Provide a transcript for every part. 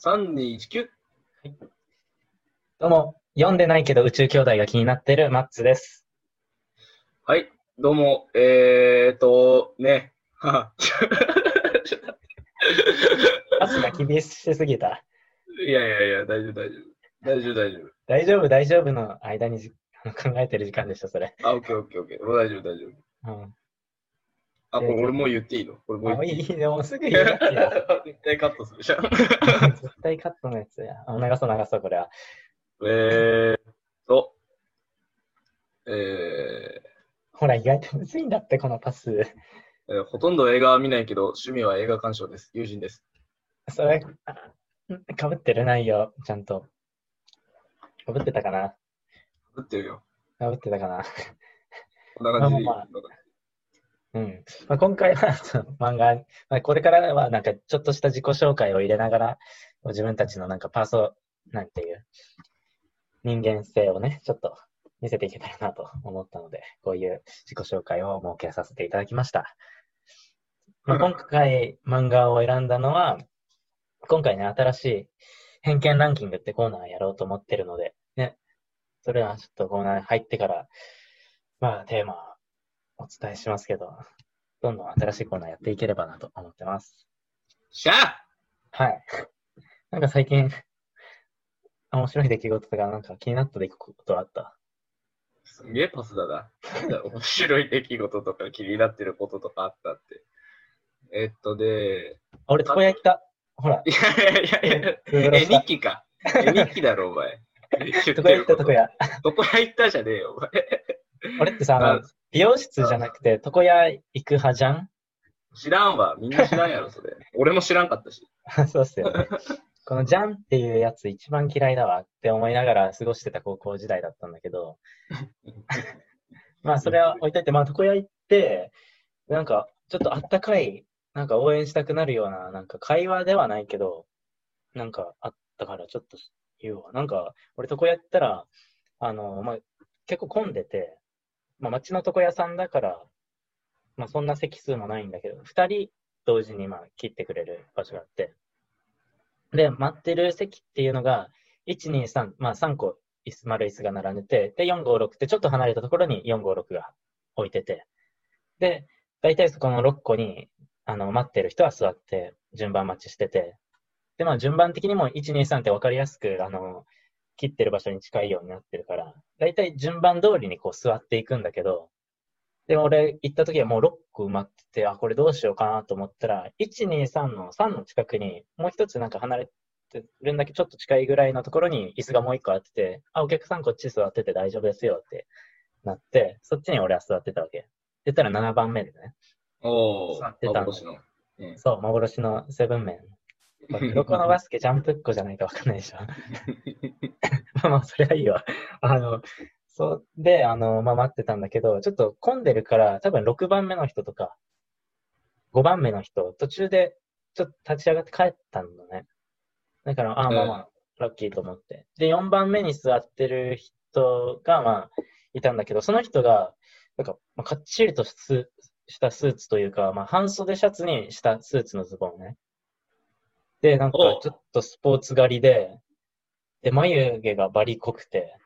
3、2、1、9。どうも、読んでないけど宇宙兄弟が気になってるマッツです。はい、どうも、えーと、ね、は マッツが厳しすぎた。いやいやいや、大丈夫、大丈夫。大丈夫、大丈夫。大丈夫、大丈夫の間にじ 考えてる時間でしょ、それ。あ、オッケーオッケーオッケー。もう大丈夫、大丈夫。うん。あ、これ俺もう言っていいの？これも言っていいいね、もうすぐ言うやつや。絶対カットするじゃん。絶対カットのやつや。あ流そう、流そう、これは。えーと、えほら、意外とむずいんだって、このパス。ーえーほとんど映画は見ないけど、趣味は映画鑑賞です。友人です。それ、かぶってる内容、ちゃんと。かぶってたかな？打ってるよ。かぶってたかな？こんな感じでいい。うん。まあ、今回は、漫画、まあ、これからはなんかちょっとした自己紹介を入れながら、自分たちのなんかパーソ、なんていう、人間性をね、ちょっと見せていけたらなと思ったので、こういう自己紹介を設けさせていただきました。まあ、今回漫画を選んだのは、今回ね、新しい偏見ランキングってコーナーやろうと思ってるので、ね、それはちょっとコーナー入ってから、まあテーマお伝えしますけど、どんどん新しいコーナーやっていければなと思ってます。しゃあはい。なんか最近、面白い出来事とか、なんか気になった出来事はあった？すんげえパスだな。面白い出来事とか気になってることとかあったって。えっとで、あ俺、床屋行った。ほら、いやいやいやいや、え、日記か。え、日記だろ、お前。床屋行った、床屋。床屋行ったじゃねえよ、お前。俺ってさ、あの、美容室じゃなくて、床屋行く派じゃん？知らんわ。みんな知らんやろ、それ。俺も知らんかったし。そうっすよね。このジャンっていうやつ一番嫌いだわって思いながら過ごしてた高校時代だったんだけど、まあそれは置いといて、まあ床屋行って、なんかちょっとあったかい、なんか応援したくなるような、なんか会話ではないけど、なんかあったからちょっと言うわ。なんか俺床屋行ったら、あの、まあ結構混んでて、まあ街の床屋さんだから、まあそんな席数もないんだけど、二人同時にまあ切ってくれる場所があって、で、待ってる席っていうのが、1、2、3、まあ3個椅子、丸椅子が並んでて、で、4、5、6ってちょっと離れたところに4、5、6が置いてて、で、大体そこの6個に、あの、待ってる人は座って、順番待ちしてて、で、まあ順番的にも1、2、3って分かりやすく、あの、切ってる場所に近いようになってるから、大体順番通りにこう座っていくんだけど、で、俺行った時はもう6個埋まってて、あ、これどうしようかなと思ったら、1、2、3の3の近くに、もう一つなんか離れてるんだけど、ちょっと近いぐらいのところに椅子がもう一個あってて、あ、お客さんこっち座ってて大丈夫ですよってなって、そっちに俺は座ってたわけ。言ったら7番目でね。おー、座ってた幻の。うんそう、幻のセブンメン。どこのバスケジャンプっ子じゃないかわかんないでしょ。まあまあ、それはいいわ。あの、そう、で、あの、まあ待ってたんだけど、ちょっと混んでるから、多分6番目の人とか、5番目の人、途中でちょっと立ち上がって帰ったんだね。だから、ああ、まあまあ、ラッキーと思って。で、4番目に座ってる人が、まあ、いたんだけど、その人が、なんか、まあ、かっちりとスしたスーツというか、まあ、半袖シャツにしたスーツのズボンね。で、なんかお、ちょっとスポーツ狩りで、で、眉毛がバリ濃くて、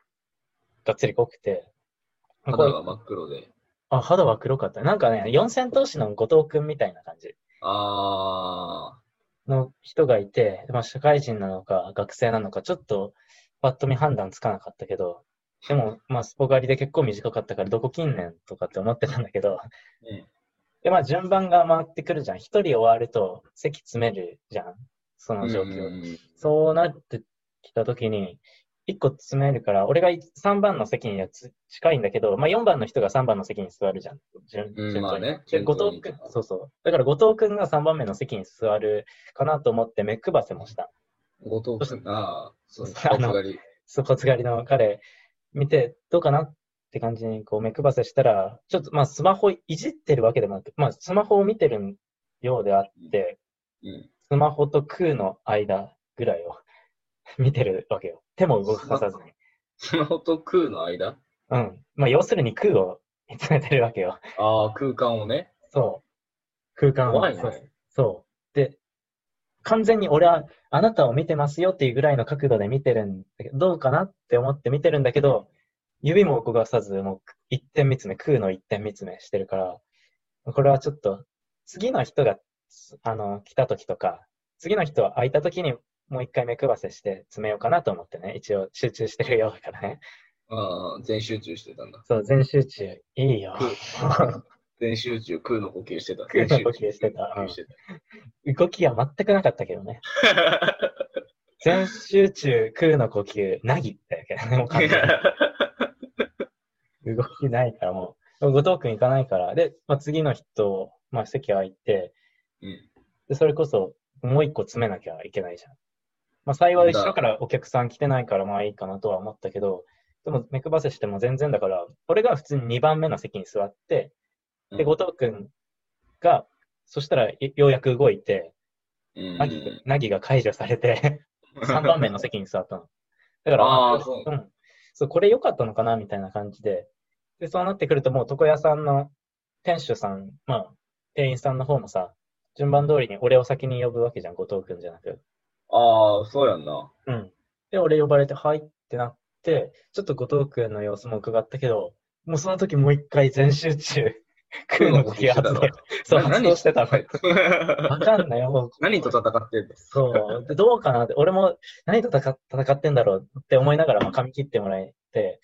がっつり濃くて、肌が真っ黒で。あ、肌は黒かった。なんかね、四千頭身の後藤くんみたいな感じあの人がいて、まあ、社会人なのか学生なのか、ちょっとパッと見判断つかなかったけど、でも、まあ、スポ狩りで結構短かったから、どこ近年とかって思ってたんだけど、ー。うんで、まあ、順番が回ってくるじゃん。一人終わると席詰めるじゃん。その状況。うんそうなってきたときに、一個詰めるから、俺が3番の席にはつ近いんだけど、まあ4番の人が3番の席に座るじゃん。そうそう。だから後藤くんが3番目の席に座るかなと思って目配せもした。後藤君、ああ、そう、ス あのポーツ狩り。の彼見て、どうかなって感じにこう目配せしたら、ちょっとまあスマホいじってるわけでもなく、まあスマホを見てるようであって、うん。スマホと空の間ぐらいを 見てるわけよ。手も動かさずに。スマホと空の間？うん。まあ、要するに空を見つめてるわけよ。ああ、空間をね。そう。空間を。怖いねそうそう。で、完全に俺はあなたを見てますよっていうぐらいの角度で見てるんだけど、どうかなって思って見てるんだけど、指も動かさず、もう一点見つめ、空の一点見つめしてるから、これはちょっと、次の人が、あの、来た時とか、次の人空いた時にもう一回目配せして詰めようかなと思ってね、一応集中してるようだからね。ああ、全集中してたんだ。そう、全集中。いいよ。全集中、空の呼吸してた。空の呼吸してた動きは全くなかったけどね。全集中、空の呼吸、なぎだけどね、もう完全に 動きないからもう。後藤くん行かないから。で、まあ、次の人、まあ、席空いて、うんで、それこそ、もう一個詰めなきゃいけないじゃん。まあ、幸い後ろからお客さん来てないから、まあいいかなとは思ったけど、でも、目配せしても全然だから、俺が普通に2番目の席に座って、で、うん後藤くんが、そしたらよようやく動いて、うんナギナギが解除されて、3番目の席に座ったの。だから、あーそううん。そう、これ良かったのかなみたいな感じで。で、そうなってくるともう床屋さんの店主さん、まあ、店員さんの方もさ、順番通りに俺を先に呼ぶわけじゃん、後藤くんじゃなく。ああ、そうやんな。うん。で、俺呼ばれて、はいってなって、ちょっと後藤くんの様子も伺ったけど、もうその時もう一回全集中、空の呼吸発動。そう、な発動してたの。のわかんないよ、もう何と戦ってんの？そう。で、どうかなって、俺も何と戦戦ってんだろうって思いながら、まあ、髪切ってもらえて、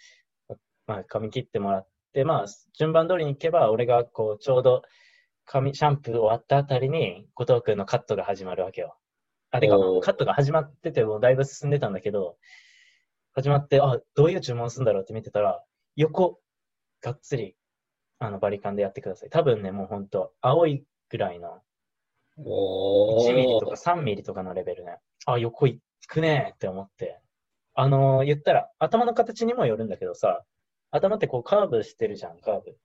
まあ、髪切ってもらって、まあ、順番通りに行けば、俺がこう、ちょうど、髪、シャンプー終わったあたりに、後藤くんのカットが始まるわけよ。あ、てか、カットが始まってて、もうだいぶ進んでたんだけど、始まって、あ、どういう注文するんだろうって見てたら、横、がっつり、あの、バリカンでやってください。多分ね、もうほんと、青いぐらいの、お1ミリとかー。3ミリとかのレベルね。あ、横行くねって思って。あのー言ったら、頭の形にもよるんだけどさ、頭ってこうカーブしてるじゃん、カーブ。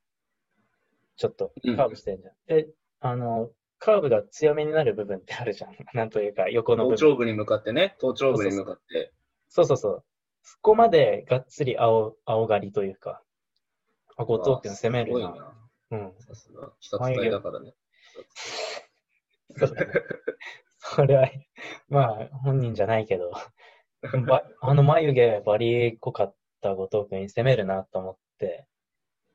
ちょっとうん、カーブしてるじゃん。で、あのーカーブが強めになる部分ってあるじゃん。なんというか、横の部分。頭頂部に向かってね。頭頂部に向かって。そうそうそう。そこまでがっつり青、青狩りというか。あ、後藤君攻めるな。うん。さすが。視察隊だからね。そうそれは、まあ、本人じゃないけど、ばあの眉毛バリ濃かった後藤君に攻めるなと思って、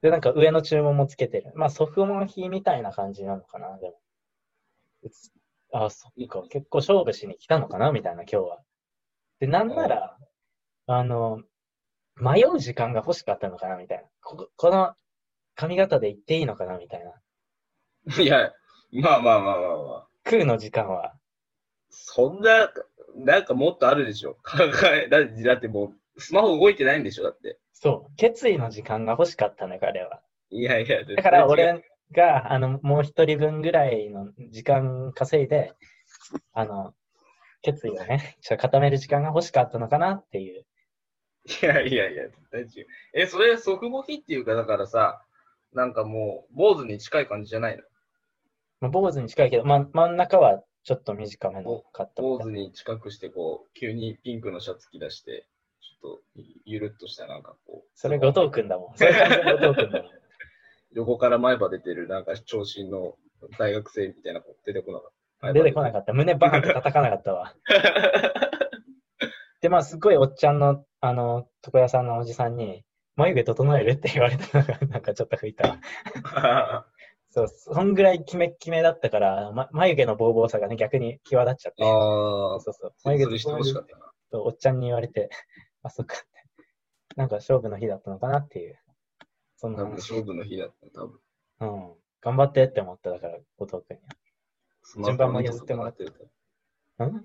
で、なんか上の注文もつけてる。まあ、ソフモンヒみたいな感じなのかな、でも。あ、そっか、結構勝負しに来たのかな、みたいな、今日は。で、なんなら、あの、迷う時間が欲しかったのかな、みたいな。ここの髪型で行っていいのかな、みたいな。いや、まあまあまあまあまあ。空の時間は。そんな、なんかもっとあるでしょ。考え、だってだってもう、スマホ動いてないんでしょ、だって。そう、決意の時間が欲しかったね、彼は。いやいや、だから俺が、あの、もう一人分ぐらいの時間稼いで、あの、決意をね、ちょっと固める時間が欲しかったのかなっていう。いやいやいや、大丈夫。え、それ、祖父母比っていうか、だからさ、なんかもう、坊主に近い感じじゃないの？まあ、坊主に近いけど、ま、真ん中はちょっと短めのカット坊主に近くして、こう、急にピンクのシャツ着出して、と、ゆるっとした、なんかこう。それ後藤くんだもん。それ後藤くんだもん。横から前歯出てる、なんか、長身の大学生みたいな子出てこなかった。出てこなかった。胸バーンって叩かなかったわ。で、まあ、すごいおっちゃんの、あの、床屋さんのおじさんに、眉毛整えるって言われたのが、なんかちょっと吹いたわ。そう、そんぐらいキメキメだったから、ま、眉毛のボーボーさがね、逆に際立っちゃって。ああ、そうそう。そ眉毛れしてほしかったな。とおっちゃんに言われて、あ、そっかって。なんか勝負の日だったのかなっていう。そんな。勝負の日だった、多分。うん。頑張ってって思った、だから、後藤君に順番も譲ってもらってる。は。ん？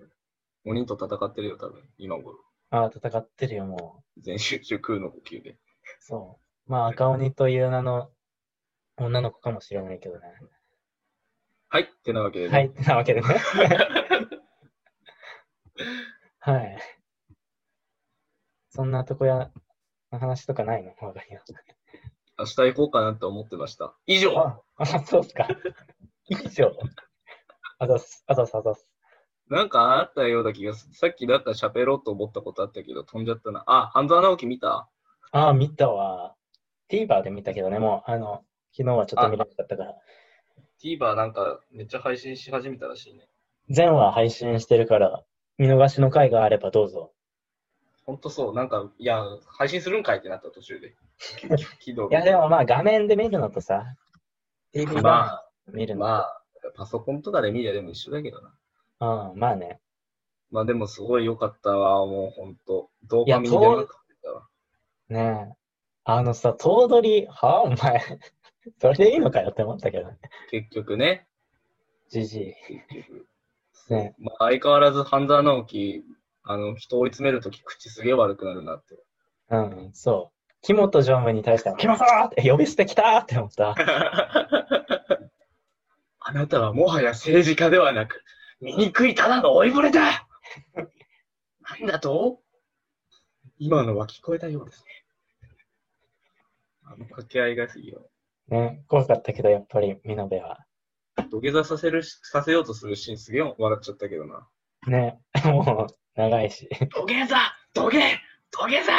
鬼と戦ってるよ、多分、今頃。ああ、戦ってるよ、も全集中空の呼吸で。う。そう。まあ、赤鬼という名の女の子かもしれないけどね。はい、ってなわけで、ね。はい、ってなわけでね。はい。そんなとこや、の話とかないの？我が家は明日行こうかなって思ってました。以上あ、あ、そうっすか。以上。あざっす、あざっす、あざっす。なんかあったような気がする。さっきなんか喋ろうと思ったことあったけど、飛んじゃったな。あ、半沢直樹見た？ああ、見たわ。TVer で見たけどね、もう、あの、昨日はちょっと見れなかったから。?TVer なんかめっちゃ配信し始めたらしいね。全話配信してるから、見逃しの回があればどうぞ。ほんとそう。なんか、いや、配信するんかい？ってなった途中で。いや、でもまあ画面で見るのとさ、TV まがあ、見るの。まあ、パソコンとかで見りゃでも一緒だけどな。うん、まあね。まあでもすごい良かったわ、もうほんと。ドーパミンでなかったわ。ねえ。あのさ、頭取、はお前、それでいいのかよって思ったけどね。結局ね。じじい。結局。ねまあ、相変わらず半沢直樹、あの、人を追い詰めるとき口すげえ悪くなるなって。うん、そう。木本常務に対しては、木本って呼び捨てきた？って思った。あなたはもはや政治家ではなく、醜いただの老いぼれだ なんだと？今のは聞こえたようですね。あの掛け合いがいいよ。ね、怖かったけど、やっぱり、美濃部は。土下座させるし、させようとするシーンすげえ笑っちゃったけどな。ね、もう、長いし。土下座土下土下座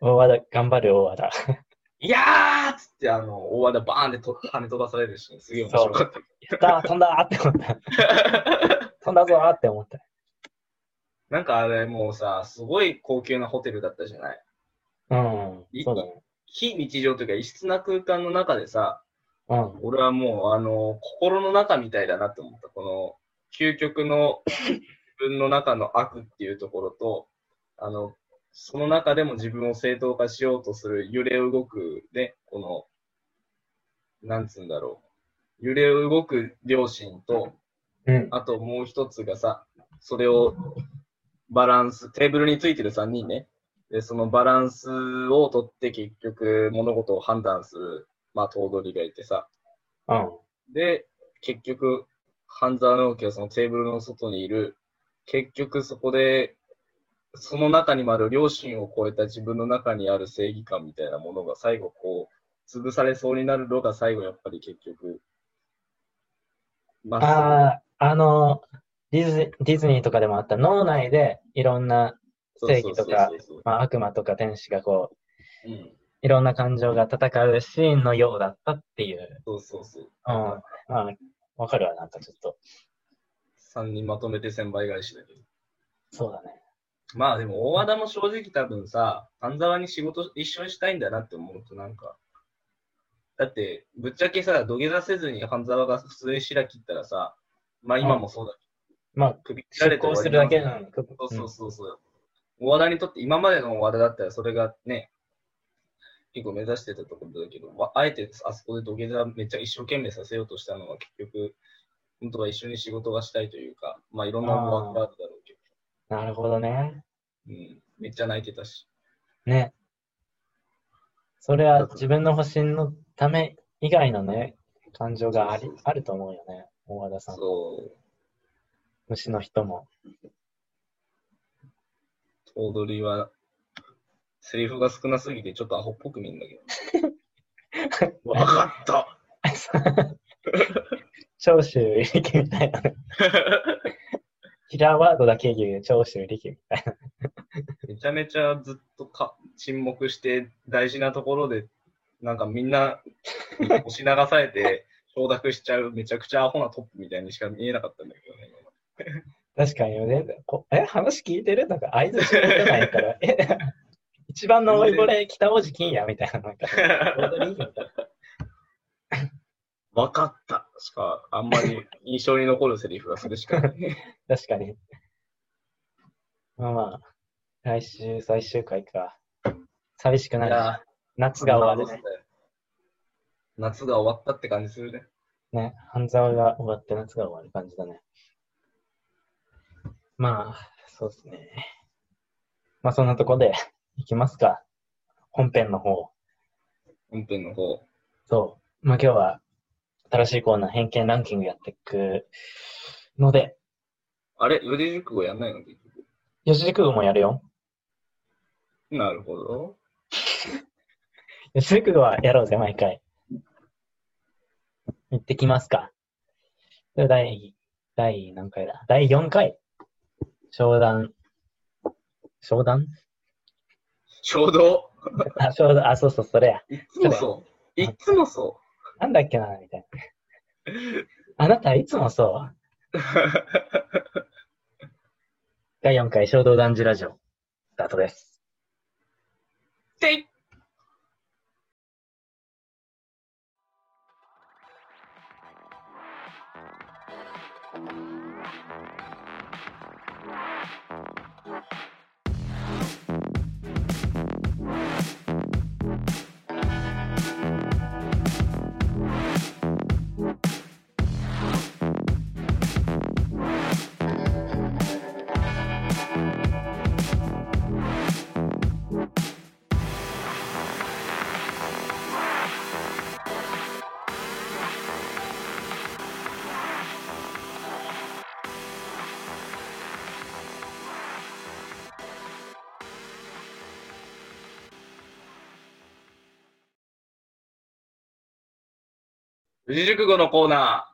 大和田、頑張る大和田。いやーっつって、あの、大和田バーンってと跳ね飛ばされるシーンすげえ面白かった。やった飛んだって思った。飛んだぞーって思った。なんかあれもうさ、すごい高級なホテルだったじゃない？うん、そうだね。非日常というか異質な空間の中でさ、うん、俺はもう、あの、心の中みたいだなって思った。この、究極の自分の中の悪っていうところと、あの、その中でも自分を正当化しようとする揺れ動くね、この、なんつうんだろう。揺れ動く両親と、うん、あともう一つがさ、それをバランス、テーブルについてる3人ね。で、そのバランスをとって結局物事を判断する、まあ、頭取がいてさ。うん、で、結局、半沢直樹はそのテーブルの外にいる。結局そこで、その中にもある両親を超えた自分の中にある正義感みたいなものが最後こう、潰されそうになるのが最後やっぱり結局、まああ、あの、ディズディズニーとかでもあった脳内でいろんな正義とかまあ、悪魔とか天使がこう、うん。いろんな感情が戦うシーンのようだったっていう。そうそうそう。うん。まあ、わかるわ、なんかちょっと。3人まとめて1000倍返しだけど。そうだね。まあでも大和田も正直多分さ、半沢に仕事一緒にしたいんだなって思うとなんか、だってぶっちゃけさ、土下座せずに半沢が普通に白切ったらさ、まあ今もそうだまあ、けど、首切られ出て向するだけなの。そうそうそうそう。大和田にとって今までの大和田だったらそれがね、結構目指してたところだけど、わあえてあそこで土下座めっちゃ一生懸命させようとしたのは結局、本当は一緒に仕事がしたいというか、まあいろんな思惑があるだろうけど、なるほどね。うん、めっちゃ泣いてたし。ね。それは自分の保身のため以外のね、感情がありあると思うよね。大和田さん。そう。虫の人も。頭取は、セリフが少なすぎてちょっとアホっぽく見えるんだけど。わかった 長州力みたいなね。キラーワードだけ言う長州力みたいな。めちゃめちゃずっとか沈黙して大事なところで、なんかみんなに押し流されて 承諾しちゃうめちゃくちゃアホなトップみたいにしか見えなかったんだけどね。確かにね。こえ、話聞いてる？なんか合図してないから。え、一番の老いぼれ北王子金やみたいな。なんか、踊りみたいな。わかったしか、あんまり印象に残るセリフがそれしかない。確かに。まあまあ、来週最終回か。寂しくない夏が終わるね。夏が終わったって感じするね。ね、半沢が終わって夏が終わる感じだね。まあ、そうですね。まあそんなとこでいきますか。本編の方。本編の方。そう。まあ今日は新しいコーナー偏見ランキングやっていくので、あれ？四字熟語やんないの？結局。四字熟語もやるよ。なるほど。四字熟語はやろうぜ、毎回。行ってきますか。第、第何回だ？第4回。商談。商談？ちょうど。あ、商談、あ、そうそう、それや。いつもそう。いつもそなんだっけな、みたいな。あなたいつもそう。第4回衝動男児ラジオ、スタートです。てい四字熟語のコーナ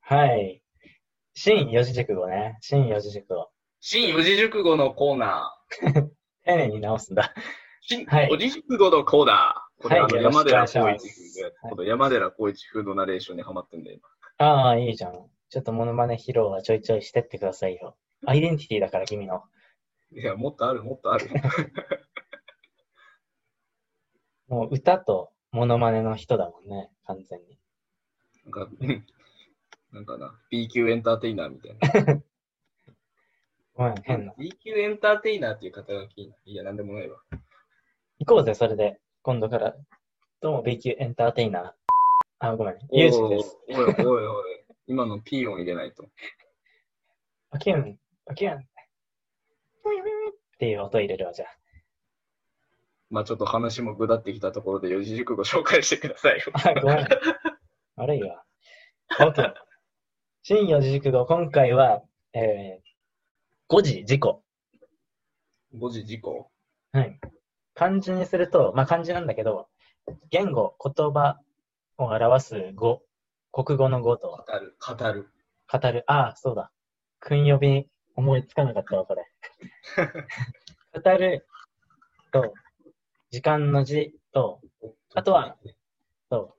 はい。新四字熟語ね。新四字熟語。ー。新四字熟語のコーナ丁寧に直すんだ。ー。新はい四字熟語のコーナー。これ、山寺お願いします宏一君で、山寺宏一風のナレーションにハマってんだよ、ああ、いいじゃん。ちょっとモノマネ披露はちょいちょいしてってくださいよ。アイデンティティだから、君の。今。いや、もっとある、もっとある。もう歌とモノマネの人だもんね、完全に。なんか、う んなんかな、B 級エンターテイナーみたいな。ごめん、変な。B 級エンターテイナーっていう肩書きいや、なんでもないわ。行こうぜ、それで。今度から。どうも、B 級エンターテイナー。あ、ごめん。ユージです。おいおいおい。今の P 音入れないと。パキュン、パキュン。っていう音入れるわ、じゃまあちょっと話もぐだってきたところで四字熟語紹介してくださいよ。あ。あ、ごめん。悪いわ。OK。新四字熟語、今回は、えー、誤字事故。五字事故？はい。漢字にすると、まあ漢字なんだけど、言語、言葉を表す語、国語の語と、語る、語る。語る、ああ、そうだ。訓呼び、思いつかなかったわ、これ。語ると、時間の字と、あとは、と、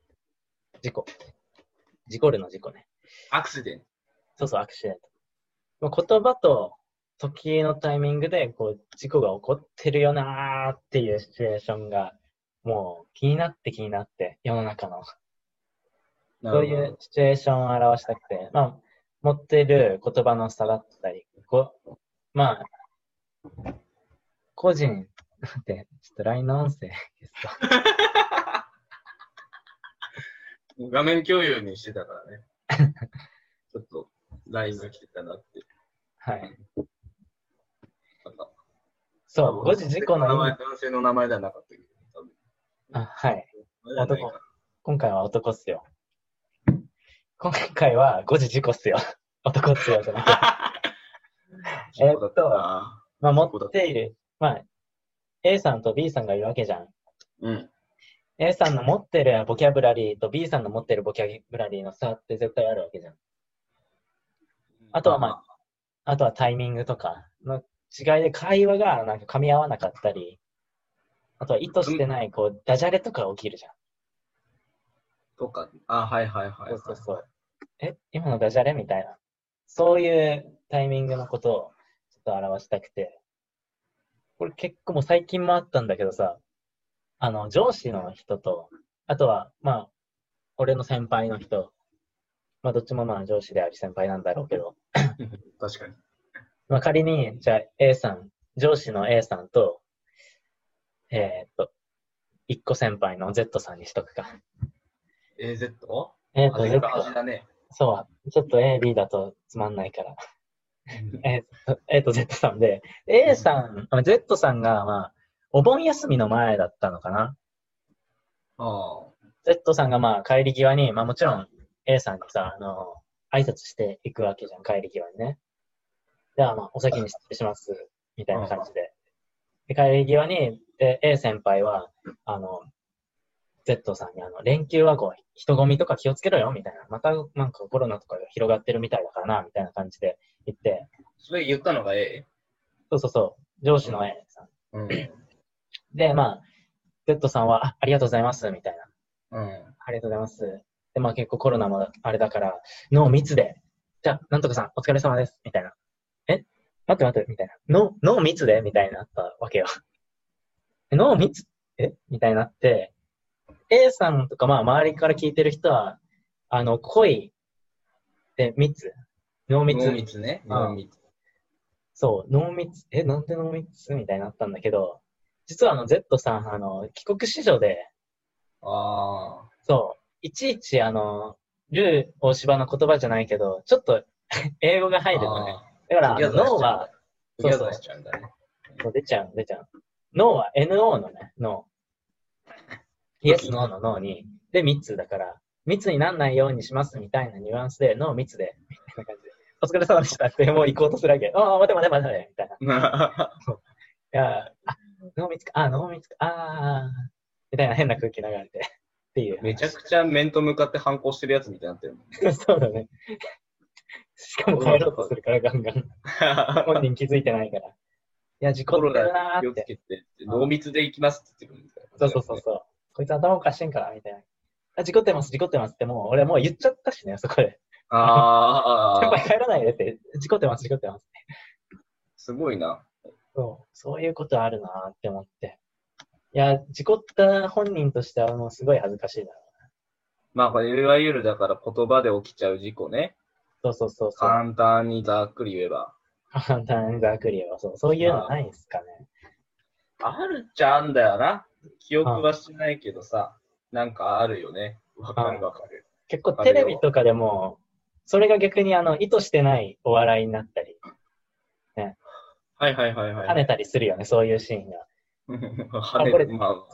事故。事故るの事故ね。アクシデント。そうそう、アクシデント。まあ言葉と時のタイミングで、こう、事故が起こってるよなーっていうシチュエーションが、もう気になって気になって、世の中の。そういうシチュエーションを表したくて、まあ、持っている言葉の差だったり、こうまあ、個人、待って、ちょっと LINE の音声ですか。画面共有にしてたからね。ちょっと、LINE が来てたなって。はい。そう、誤字事故の名前。男性の名前ではなかったけど。多分あ、はい。あれじゃないか今回は男っすよ。今回は誤字事故っすよ。男っすよじゃなくて。えっとまあ、持っている、まあ、A さんと B さんがいるわけじゃん。うん。A さんの持ってるボキャブラリーと B さんの持ってるボキャブラリーの差って絶対あるわけじゃん。あとはまあ、あとはタイミングとかの違いで会話がなんか噛み合わなかったり、あとは意図してない、こう、ダジャレとか起きるじゃん。とか、あ、はいはいはい。そうそうそう。え、今のダジャレみたいな。そういうタイミングのことをちょっと表したくて。これ結構もう最近もあったんだけどさ、あの、上司の人と、あとは、まあ、俺の先輩の人、まあ、どっちもまあ上司であり先輩なんだろうけど、確かに。まあ、仮に、じゃあ A さん、上司の A さんと、えーっと、一個先輩の Z さんにしとくか。AZ? えーっと、味 Z だね。そう、ちょっと A、B だとつまんないから。えーっと、えーっと Z さんで、A さん、あ Z さんが、まあ、お盆休みの前だったのかな。ああ。Z さんがまあ帰り際に、まあもちろん A さんにさ、あの、挨拶していくわけじゃん、帰り際にね。ではまあ、お先に失礼します、みたいな感じで。で帰り際に、で、A 先輩は、あの、Z さんにあの、連休はこう、人混みとか気をつけろよ、みたいな。またなんかコロナとかが広がってるみたいだからな、みたいな感じで言って、それ言ったのが A? そうそうそう、上司の A さん。うん。で、まあ、Z さんは、あありがとうございます、みたいな。うん。ありがとうございます。で、まあ結構コロナもあれだから、脳密でじゃあ、なんとかさん、お疲れ様です。みたいな。え？待って待って、みたいな。脳、脳密で？みたいになったわけよ。え脳密え？みたいになって、A さんとか、まあ、周りから聞いてる人は、あの、恋で密濃密濃密ね。ああ濃密。そう、濃密、え、なんで濃密みたいになったんだけど、実はあの、Z さん、あの、帰国子女で、あそう、いちいちあの、ルー大芝の言葉じゃないけど、ちょっと 英語があ。入るのね。あだから、脳は、ギャザーしちゃうんだね。そう出ちゃう、出ちゃう。脳は NO のね、脳。イエス、ノーの脳に、で、密だから、密になんないようにしますみたいなニュアンスで、脳密で、みたいな感じで、お疲れ様でしたって、もう行こうとするわけ。ああ、待て待て待て、みたいな。いや、あ、濃密か、あ、濃密か、あー、みたいな変な空気流れて、っていう。めちゃくちゃ面と向かって反抗してるやつみたいになってるもん。そうだね。しかも帰ろうとするから、ガンガン。本人気づいてないから。いや、事故ってるなーって。けて、濃密で行きますって言ってくるんですよ。そうそうそうそう。こいつ頭おかしいんかなみたいな。あ、事故ってます、事故ってますってもう、俺もう言っちゃったしね、そこで。あ先輩あ、帰らないでって、事故ってます、事故ってますって。すごいな。そう、そういうことあるなーって思って。いや、事故った本人としてはもうすごい恥ずかしいだろまあ、これいわゆるだから言葉で起きちゃう事故ね。うな。そうそうそうそう。簡単にざっくり言えば。簡単ざっくり言えばそう。そういうのないんすかね。あるっちゃあんだよな。記憶はしてないけどさ、なんかあるよね。わかるわかる。結構テレビとかでも、それが逆にあの、意図してないお笑いになったり、はいはいはいはい。跳ねたりするよね、そういうシーンが。跳ねこれま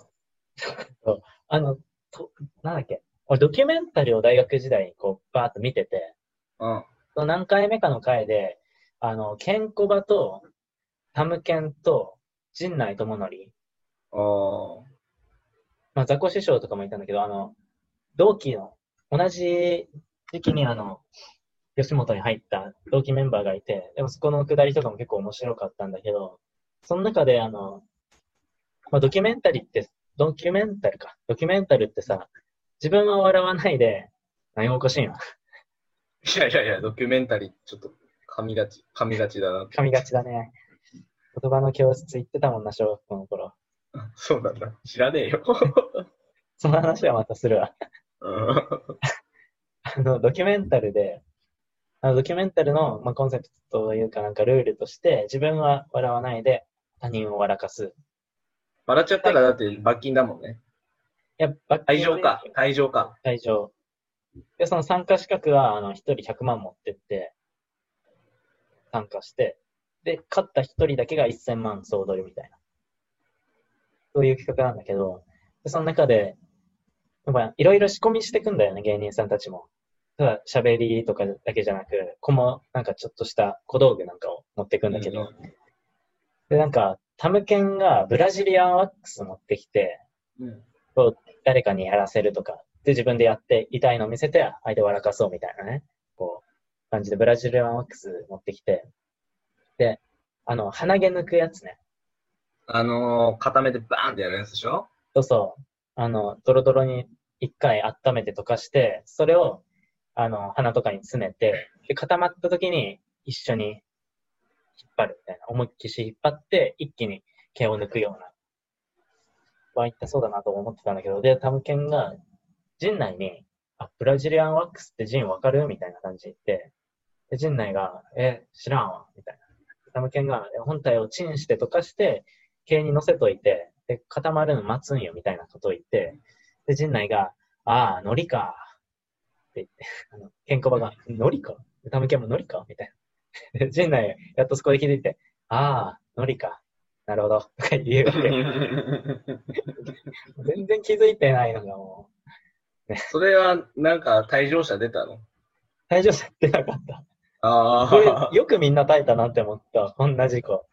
あ、あの、となんだっけ、俺ドキュメンタリーを大学時代にこう、バーっと見てて、うん。その何回目かの回で、あの、ケンコバと、タムケンと、陣内智則、ああ。まあ、ザコ師匠とかもいたんだけど、あの、同期の、同じ時期にあの、吉本に入った同期メンバーがいて、でもそこのくだりとかも結構面白かったんだけど、その中であの、まあ、ドキュメンタリーって、ドキュメンタルか。ドキュメンタルってさ、自分は笑わないで、何もおかしいの。いやいやいや、ドキュメンタリー、ちょっと噛みがち、噛みがちだな。噛みがちだね。言葉の教室行ってたもんな、小学校の頃。そうなんだ。知らねえよ。その話はまたするわ。うんあの、ドキュメンタルで、あのドキュメンタルの、まあ、コンセプトというかなんかルールとして、自分は笑わないで他人を笑かす。い笑っちゃったらだって罰金だもんね。や、バッ退場か。退場か。退場。で、その参加資格は、あの、一人100万持ってって、参加して、で、勝った一人だけが1000万総取りみたいな。そういう企画なんだけど、でその中で、やっぱいろいろ仕込みしていくんだよね、芸人さんたちも。ただ喋りとかだけじゃなく、こも、なんかちょっとした小道具なんかを持っていくんだけど、うんで、なんか、タムケンがブラジリアンワックス持ってきて、うん。誰かにやらせるとか、で、自分でやって、痛いのを見せて、相手を笑かそうみたいなね、こう、感じでブラジリアンワックス持ってきて、で、あの、鼻毛抜くやつね。あのー、固めてバーンってやるやつでしょ？そうそう。あの、ドロドロに一回温めて溶かして、それを、あの、鼻とかに詰めて、で、固まった時に一緒に引っ張るみたいな。思いっきし引っ張って、一気に毛を抜くような。は言ったそうだなと思ってたんだけど、で、タムケンが、陣内に、あ、ブラジリアンワックスって陣わかるみたいな感じで言って、で、陣内が、え、知らんわ、みたいな。タムケンが、本体をチンして溶かして、毛に乗せといて、で、固まるの待つんよ、みたいなことを言って、で、陣内が、ああ、海苔か。って言って、あの、ケンコバが、海苔か？でタムケンも海苔か？みたいな。で、陣内、やっとそこで気づいて、ああ、海苔か。なるほど。とか言うわけ。全然気づいてないのがもう、それは、なんか、退場者出たの？退場者出なかった。あこれあ。よくみんな耐えたなって思った。こんな事故。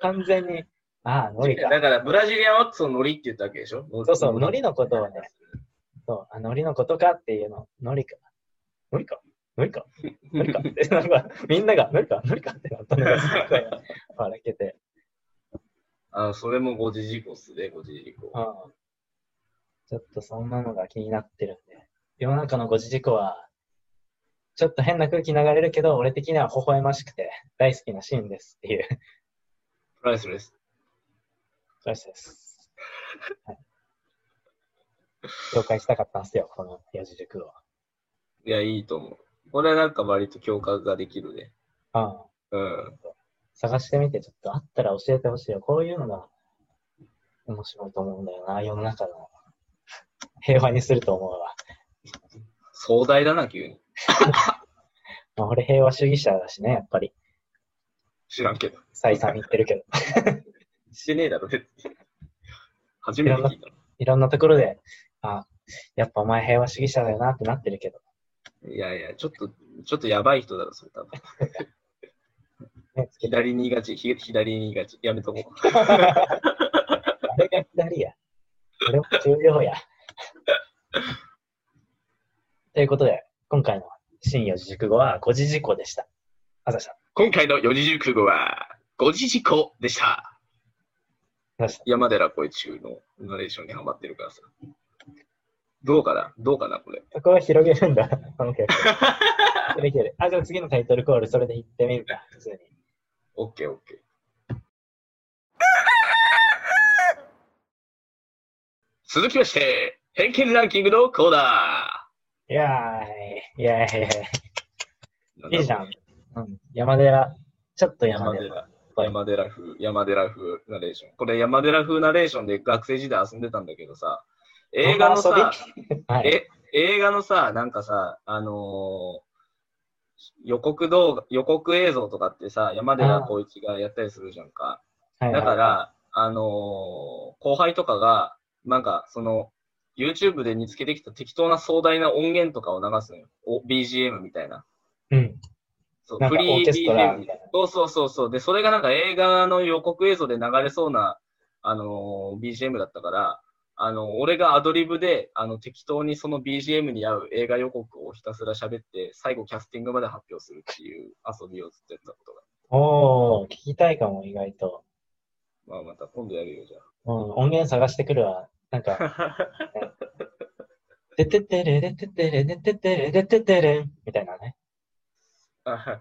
完全に、ああ、海苔か。だから、ブラジリアンワックスのノリって言ったわけでしょ？そうそう海苔のことをね。そう、あ、海苔のことかっていうの。海苔か。海苔か？海苔か？海苔か？って、なんか、みんなが、海苔か？海苔か？ってなったのがすごい 笑けて。あの、それも誤字事故っすね、誤字事故。うん。ちょっとそんなのが気になってるんで。世の中の誤字事故は、ちょっと変な空気流れるけど、俺的には微笑ましくて大好きなシーンですっていう。プライスレス。そうです。はい、紹介したかったんですよ、この四字熟語。いや、いいと思う。これなんか割と共感ができるね。ああうん。探してみて、ちょっとあったら教えてほしいよ。こういうのが面白いと思うんだよな、世の中の。平和にすると思うわ。壮大だな、急に。まあ、俺平和主義者だしね、やっぱり。知らんけど。再三言ってるけど。してねえだろ、別に。初めて聞いたの。いろんなところで、あ、やっぱお前平和主義者だよなってなってるけど。いやいや、ちょっと、ちょっとやばい人だろ、それ多分。左にがち、ひ左にがち。やめとこう。あれが左や。これも重要や。ということで、今回の新四字熟語は五字熟語でした。あざした。今回の四字熟語は、五字事故でした。山寺小一中のナレーションにハマってるからさ。どうかな？どうかな？これ。そこは広げるんだ、この曲。いける。あ、じゃあ次のタイトルコール、それで言ってみるか、普通に。オッケーオッケー。続きまして、偏見ランキングのコーナいやーい、いやーい、ー。いいじゃん。うん。山寺、ちょっと山山寺。寺。山寺風、山寺風ナレーション。これ山寺風ナレーションで学生時代遊んでたんだけどさ、映画のさ、はい。え、映画のさ、なんかさ、あのー予告動画、予告映像とかってさ、山寺宏一がやったりするじゃんか。はいだか、ら、あのー後輩とかが、なんか、その、YouTube で見つけてきた適当な壮大な音源とかを流すのよ。お BGM みたいな。うん。そうフリー BGM みたいな。そうそうそうそう。で、それがなんか映画の予告映像で流れそうな、あのー BGM だったから、あの、俺がアドリブで、あの、適当にその BGM に合う映画予告をひたすら喋って、最後キャスティングまで発表するっていう遊びをずっとやったことが。おー、聞きたいかも、意外と。まあ、また今度やるよ、じゃうん、音源探してくるわ。なんか、あ。てててれれててれれててれれててれんみたいなね。あ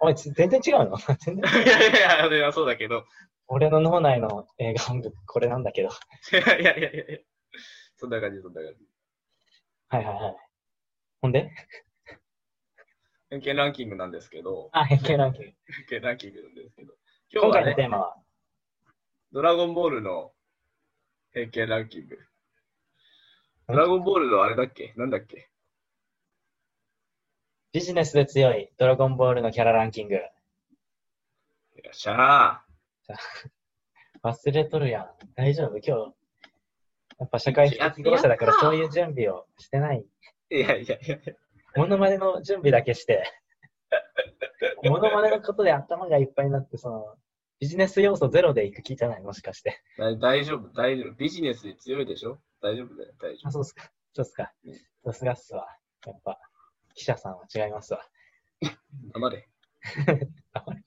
おい、ち全然違うの？全 然いやいやいや、そうだけど。俺の脳内の映画音楽、これなんだけど。いやいやいやいや。そんな感じ、そんな感じ。はいはいはい。ほんで？偏見ランキングなんですけど、あ、偏見ランキング。偏見ランキングなんですけど、今今回日はね、のテーマは、ドラゴンボールの偏見ランキング。ドラゴンボールのあれだっけ？なんだっけ？ビジネスで強いドラゴンボールのキャラランキング。よっしゃ 忘れとるやん。大丈夫？今日。やっぱ社会不適合者だからそういう準備をしてない。ーいやいやいや。モノマネの準備だけして。モノマネのことで頭がいっぱいになって、その、ビジネス要素ゼロでいく気じゃない？もしかして。大大丈夫、大丈夫。ビジネスで強いでしょ？大丈夫だよ、大丈あ、そうっすか。そうっすかうん。さすがっすわ。やっぱ、記者さんは違いますわ。夫。黙れ。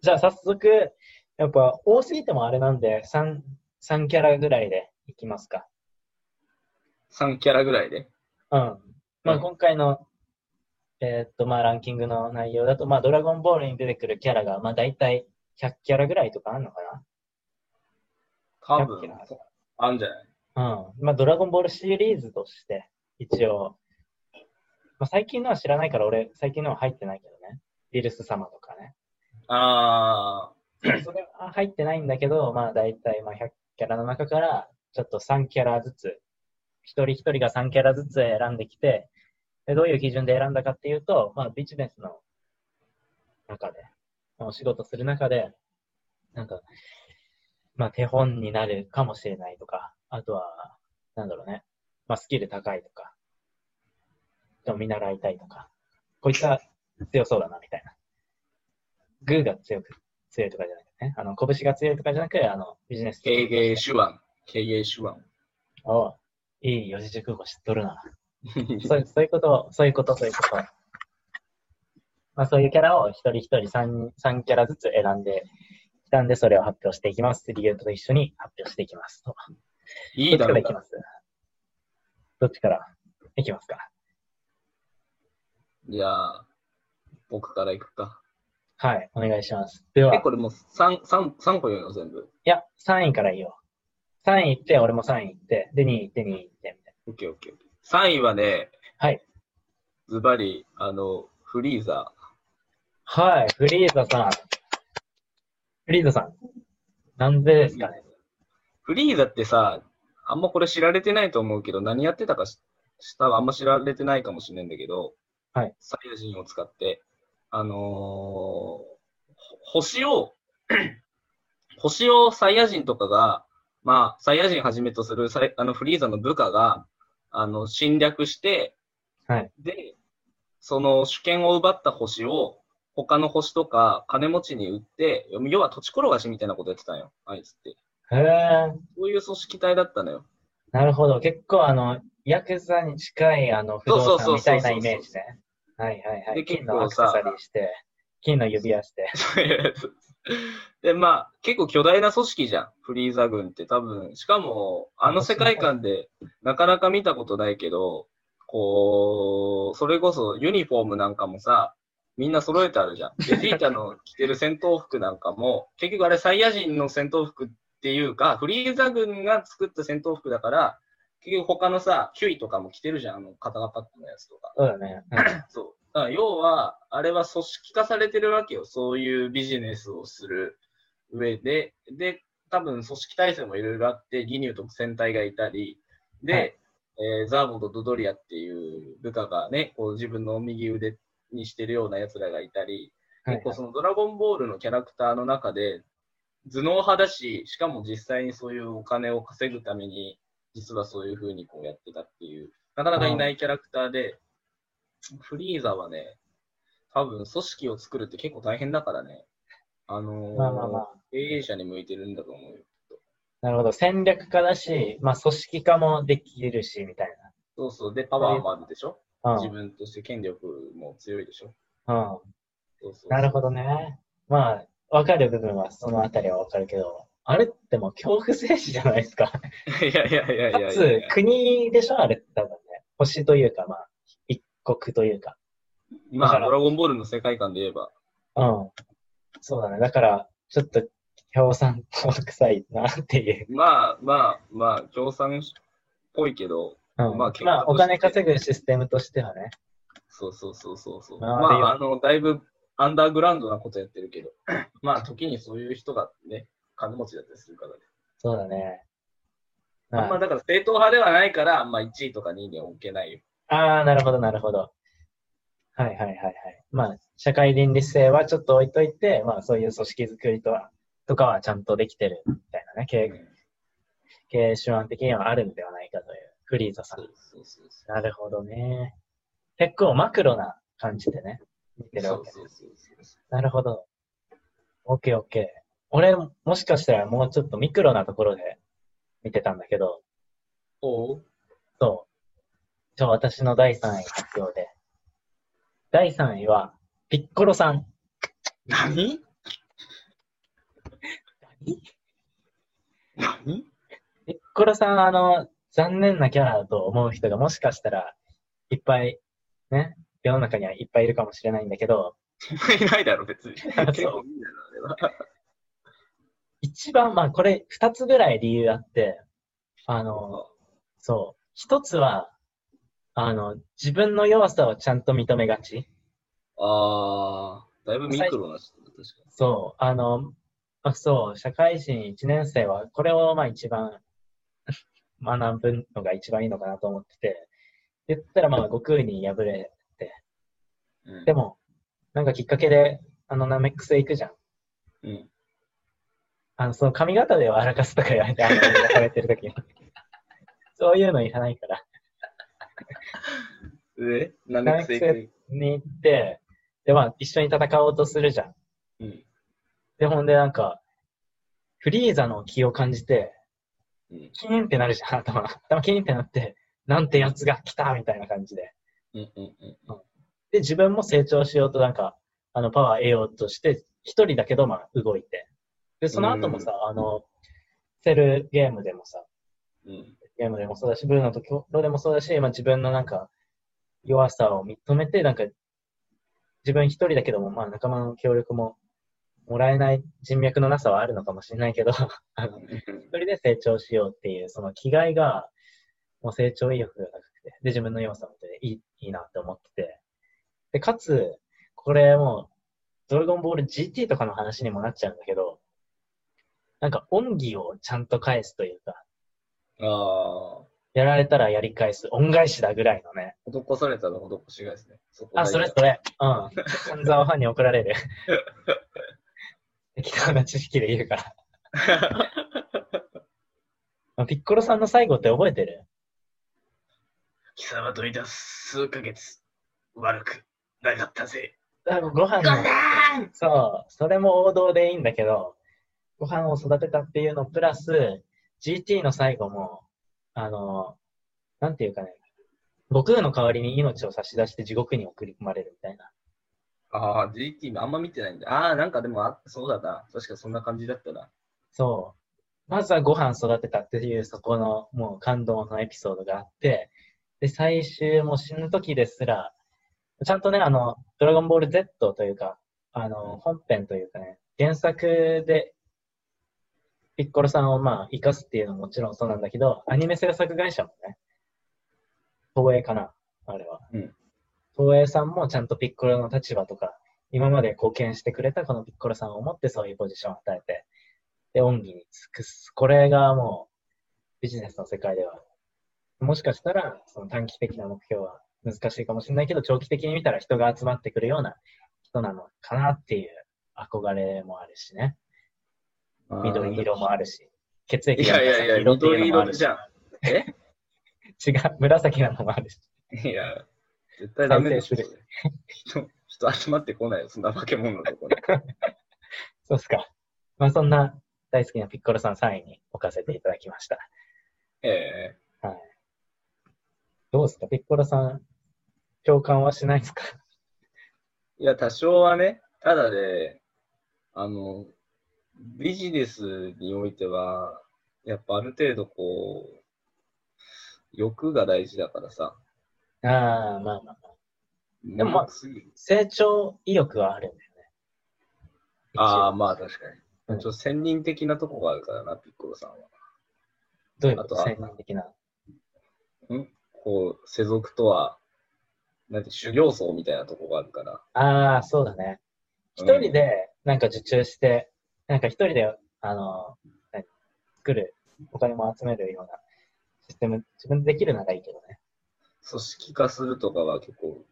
じゃあ早速、やっぱ多すぎてもあれなんで、3、3キャラぐらいでいきますか。3キャラぐらいで？うん。まあうん今回の、えーっと、まあランキングの内容だと、まあドラゴンボールに出てくるキャラが、まあ大体100キャラぐらいとかあるのか多100キ分あんじゃない？なうん。まあドラゴンボールシリーズとして、一応、まあ最近のは知らないから俺、最近のは入ってないけどね。ビルス様とかね。あそれは入ってないんだけど、まあ大体まあ100キャラの中から、ちょっと3キャラずつ、一人一人が3キャラずつ選んできて、でどういう基準で選んだかっていうと、まあビジネスの中で、お仕事する中で、なんか、まあ手本になるかもしれないとか、あとは、なんだろうね、まあスキル高いとか、見習いたいとか、こいつは強そうだなみたいな。グーが強く強いとかじゃなくてね、あの、拳が強いとかじゃなくて、あの、ビジネスー、経営手腕。経営手腕。おういい四字熟語知っとるな。そうそういうこと、そういうこと、そういうこと。まあそういうキャラを一人一人3、三キャラずつ選んできたんで、それを発表していきます。理由と一緒に発表していきます。どいいだろうっちからいきます？どっちから？いきますか？じゃあ、僕から行くか。はい、お願いします。では、え、いこれもう3、三三個言うの全部。や、3位からいいよ。3位行って、俺も3位行って、で、2位行って、2位行って、みたいオッケーオッケーオッケー。3位はね、はい。ズバリ、あの、フリーザな。はい、フリーザさん。フリーザさん。なんでですかね。フリーザってさ、あんまこれ知られてないと思うけど、何やってたかし、したあんま知られてないかもしれないんだけど、はい。サイヤ人を使って、あのーほ星を、星をサイヤ人とかが、まあ、サイヤ人はじめとするサイあのフリーザの部下が、あの、侵略して、はい。で、その主権を奪った星を、他の星とか金持ちに売って、要は土地転がしみたいなことやってたんよ、あいつって。へえ、そういう組織体だったのよ。なるほど。結構、あの、ヤクザに近い、あの、不動そうそうそうそう産みたいなイメージね。はいはいはい。で金結構さのアクセサリーして、金の指輪して。で、まあ、結構巨大な組織じゃん。フリーザ軍って多分。しかも、あの世界観でなかなか見たことないけど、こう、それこそユニフォームなんかもさ、みんな揃えてあるじゃん。ベ ジータの着てる戦闘服なんかも、結局あれサイヤ人の戦闘服っていうか、フリーザ軍が作った戦闘服だから、結局他のさ、ヒュイとかも着てるじゃん。あの、肩がパッドのやつとか。そうだね。う んそう。だから要は、あれは組織化されてるわけよ。そういうビジネスをする上で。で、多分組織体制もいろいろあって、ギニューと戦隊がいたり、で、はいえーザーボとドドリアっていう部下がね、こう自分の右腕にしてるような奴らがいたり、はい結構そのドラゴンボールのキャラクターの中で、頭脳派だし、しかも実際にそういうお金を稼ぐために、実はそういう風にこうやってたっていう、なかなかいないキャラクターで、フリーザはね、多分組織を作るって結構大変だからね、あのーまあまあまあ。経営者に向いてるんだと思うよ。なるほど。戦略家だし、まあ、組織化もできるし、みたいそうそう。で、パワーもあるでしょ？な。自分として権力も強いでしょ？うん。うん。そうそうなるほどね。まあ、わかる部分は、そのあたりはわかるけど、あれってもう恐怖政治じゃないですか。いやいやいやいやいかやつ、国でしょあれって多分ね。星というか、まあ、一国というか。まあ、ドラゴンボールの世界観で言えば。うん。そうだね。だから、ちょっと、共産党臭いなっていう。まあまあまあ、共産っぽいけど、うん。まあ結果まあ、お金稼ぐシステムとしてはね。そうそうそうそうそう。まあまあ、あの、だいぶアンダーグラウンドなことやってるけど、まあ、時にそういう人がね、金持ちだったりするからね。そうだね。あんままだから正統派ではないから、あんま1位とか2位には置けないよ。あ、ああ、なるほど、なるほど。はいはいはいはい。まあ、社会倫理性はちょっと置いといて、まあ、そういう組織づくりとは、とかはちゃんとできてるみたいなね、経経営手腕的にはあるんではないかという、フリーザさんそう。そうそうそなるほどね。結構マクロな感じでね、見てう。るわけ。なるほど。オッケーオッケー。俺、もしかしたらもうちょっとミクロなところで見てたんだけど、おう？そう。じゃあ私の第3位発表で。第3位は、ピッコロさん。何？何？ピッコロさん、あの、残念なキャラだと思う人がもしかしたらいっぱい、ね、世の中にはいっぱいいるかもしれないんだけど、いないだろ、別に。結 そう構いいんだろ、あれは。一番、まあこれ二つぐらい理由あって、あの、そう。一つは、あの、自分の弱さをちゃんと認めがち。あー、だいぶミクロな人だ、確かそう。あの、あそう、社会人1年生は、これをまあ一番学ぶのが一番いいのかなと思ってて、言ったらまあ悟空に敗れて、に。うんでも、なんかきっかけで、あの、ナメックスへ行くじゃん。うん。あの、その髪型では荒かすとか言われて、あの、されてる時に。そういうのいらないから。で、ナメックス行く。に行って、で、まあ、一緒に戦おうとするじゃん。うん。で、ほんでなんか、フリーザの気を感じて、うん。キーンってなるじゃん、頭。頭キーンってなって、なんてやつが来たみたいな感じで。うん。うん。うん。で、自分も成長しようとなんか、あの、パワー得ようとして、一人だけど、まあ、動いて。で、その後もさ、あの、セルゲームでもさ、うん。ゲームでもそうだし、ブルーのところでもそうだし、まあ自分のなんか、弱さを認めて、なんか、自分一人だけども、まあ仲間の協力ももらえない人脈のなさはあるのかもしれないけど、あの、一人で成長しようっていう、その気概が、もう成長意欲が高くて、で、自分の要素もていい、いいなって思ってて、で、かつ、これもう、ドラゴンボール GT とかの話にもなっちゃうんだけど、なんか恩義をちゃんと返すというか、ああ。やられたらやり返す、恩返しだぐらいのね。施されたら施しがいですね。そあ、それそれ。うん。半沢ファンに怒られる。適当な知識で言うから。ピッコロさんの最後って覚えてる？貴様といた数ヶ月、悪くなかったぜ。あご飯の、そう、それも王道でいいんだけど、ご飯を育てたっていうのプラス、GT の最後も、あの、なんていうかね、悟空の代わりに命を差し出して地獄に送り込まれるみたいな。ああ、GT あんま見てないんだ。ああ、なんかでもあ、そうだな。確かそんな感じだったな。そう。まずはご飯育てたっていうそこのもう感動のエピソードがあって、で、最終もう死ぬ時ですら、ちゃんとね、あの、ドラゴンボール Z というか、あの、本編というかね、原作で、ピッコロさんをまあ、生かすっていうのももちろんそうなんだけど、アニメ制作会社もね、東映かな、あれは。うん東映さんもちゃんとピッコロの立場とか、今まで貢献してくれたこのピッコロさんを思ってそういうポジションを与えて、で、恩義に尽くす。これがもう、ビジネスの世界では、もしかしたら、その短期的な目標は難しいかもしれないけど、長期的に見たら人が集まってくるような人なのかなっていう憧れもあるしね。緑色もあるし、血液いやいやいや、紫色っていう緑のもあるし色じゃん。え？違う、紫なのもあるし。いや、絶対ダメでし人、人集まってこないよ、そんな化け物のところに。そうっすか。まあそんな大好きなピッコロさん3位に置かせていただきました。ええはい。どうですか？ピッコロさん、共感はしないですか？いや、多少はね、ただで、あの、ビジネスにおいては、やっぱある程度こう、欲が大事だからさ。ああ、まあまあまあ。でもまあ成長意欲はあるんだよね。ああ、まあ確かに。うんちょっと専任的なとこがあるからな、ピッコロさんは。どういうこと？専門的な？ん？こう、世俗とは、なんて修行僧みたいなとこがあるから。ああ、そうだね。一うん人でなんか受注して、なんか一人で、あの、何作る、お金も集めるようなシステム、自分でできるならいいけどね。組織化するとかは結構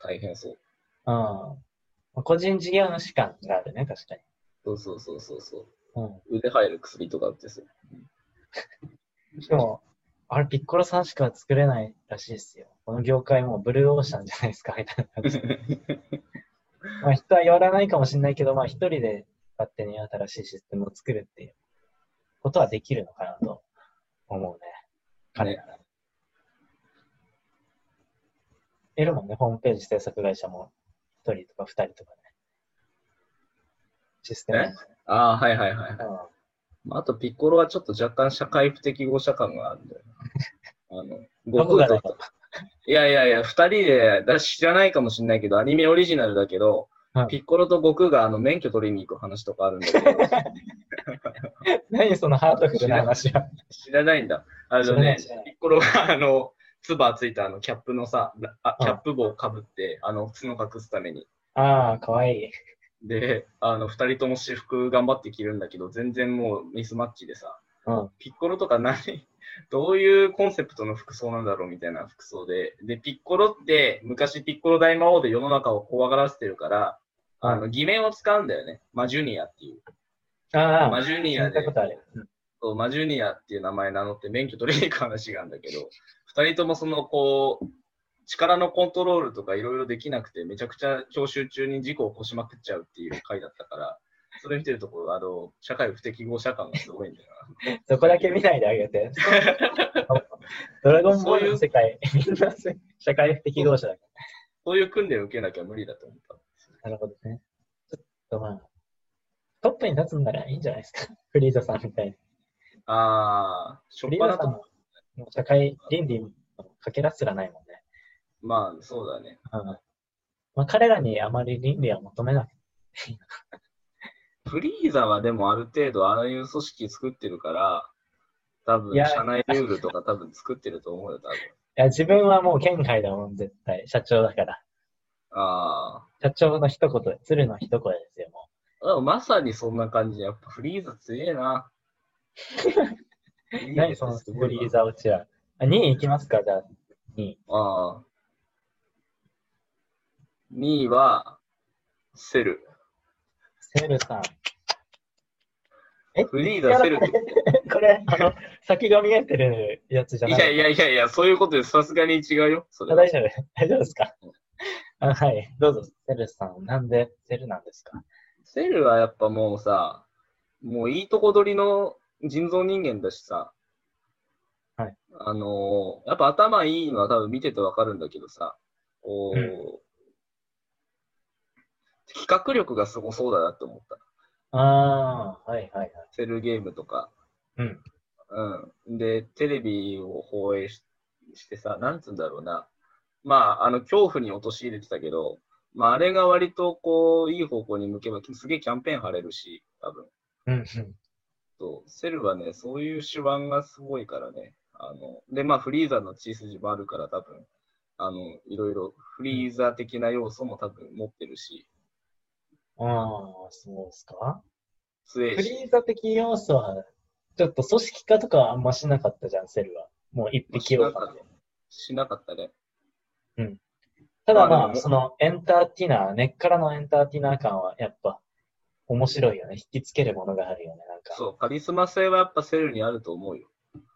大変そう。うん。個人事業主感があるね、確かに。そうそうそうそうそう。うん。腕入る薬とか売ってそう。でも、あれ、ピッコロさんしか作れないらしいですよ。この業界もうブルーオーシャンじゃないですか、みたいな感じ。まあ人はやらないかもしれないけど、まあ一人で勝手に新しいシステムを作るっていうことはできるのかなと思うね。彼なら。いるもんね、ホームページ制作会社も一人とか二人とかね。システム。え？ああ、はいはいはい。うんまああと、ピッコロはちょっと若干社会不適合者感があるんだよな。あの、ど悟空と。いやいやいや、二人で、だ知らないかもしれないけど、アニメオリジナルだけど、はいピッコロと悟空があの免許取りに行く話とかあるんだけど、何そのハートフルな話は。知らないんだ。あのねピッコロがあの、ツバついたあのキャップのさ、あうんキャップ帽をかぶって、あの、角隠すために。ああ、かわいい。で、あの、二人とも私服頑張って着るんだけど、全然もうミスマッチでさ、うん。ピッコロとか何、どういうコンセプトの服装なんだろうみたいな服装で。で、ピッコロって昔ピッコロ大魔王で世の中を怖がらせてるから、あの、偽名を使うんだよね。マジュニアっていう。ああ、マジュニ聞アで、そうマジュニアっていう名前名乗って免許取りに行く話があるんだけど、二人ともその、こう、力のコントロールとかいろいろできなくて、めちゃくちゃ教習中に事故を起こしまくっちゃうっていう回だったから、それ見てるところ、あの、社会不適合者感がすごいんだよな。そこだけ見ないであげて。ドラゴンボールの世界、みんな社会不適合者だかそういう訓練を受けなきゃ無理だと思った。ら。なるほどね。ちょっとまあ、トップに立つんならいいんじゃないですか。フリーザさんみたいに。ああ、しょっぱなと、も社会倫理のかけらすらないもんね。まあ、そうだね。うんまあ、彼らにあまり倫理は求めなくてい。フリーザはでもある程度ああいう組織作ってるから、多分社内ルールとか多分作ってると思うよ、多分。いや、自分はもう圏外だもん、絶対。社長だから。あ社長の一言、鶴の一声ですよ、もあ。でもまさにそんな感じで、やっぱフリーザ強えな。う。何そのフリーザ落ちは。あ、2位行きますか、じゃあ。2位。ああ。2位は、セル。セルさん。えフリーザ、セル。これ、あの、先が見えてるやつじゃないいやいやいやいや、そういうことです。さすがに違うよ。それはあ大丈夫大丈夫ですか？あはい。どうぞ、セルさん。なんでセルなんですか？セルはやっぱもうさ、もういいとこ取りの人造人間だしさ、はい。あのーやっぱ頭いいのは多分見ててわかるんだけどさ、こう、うん企画力がすごそうだなって思った。ああ、はいはいはい。セルゲームとか。うん。うん。で、テレビを放映ししてさ、なんつうんだろうな。まあ、あの、恐怖に陥れてたけど、まあ、あれが割とこう、いい方向に向けば、すげえキャンペーン張れるし、多分。うんうん。そう、セルはね、そういう手腕がすごいからね。あの、で、まあ、フリーザの血筋もあるから、多分、あの、いろいろ、フリーザ的な要素も多分持ってるし、ああ、そうですか？フ強いし。リーザ的要素は、ちょっと組織化とかはあんましなかったじゃん、セルは。もう一匹をしなかったしなかっただまあ、そのエンターテイナー、根っからのエンターテイナー感はやっぱ面白いよね。引きつけるものがあるよね、なんか。そう、カリスマ性はやっぱセルにあると思うよ。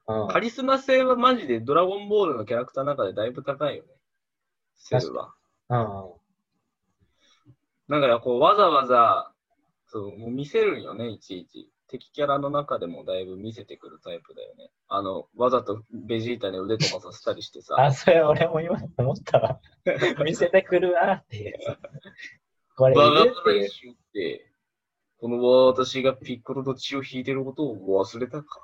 うん。カリスマ性はマジでドラゴンボールのキャラクターの中でだいぶ高いよね。セルは。うん。なんかこう、わざわざ、そう、もう見せるんよね、いちいち。敵キャラの中でもだいぶ見せてくるタイプだよね。あの、わざとベジータに腕とかさせたりしてさ。あ、それ俺も今思ったわ。見せてくるわっていう。これいバカるっていう。バカしって、この私がピッコロの血を引いてることを忘れたか。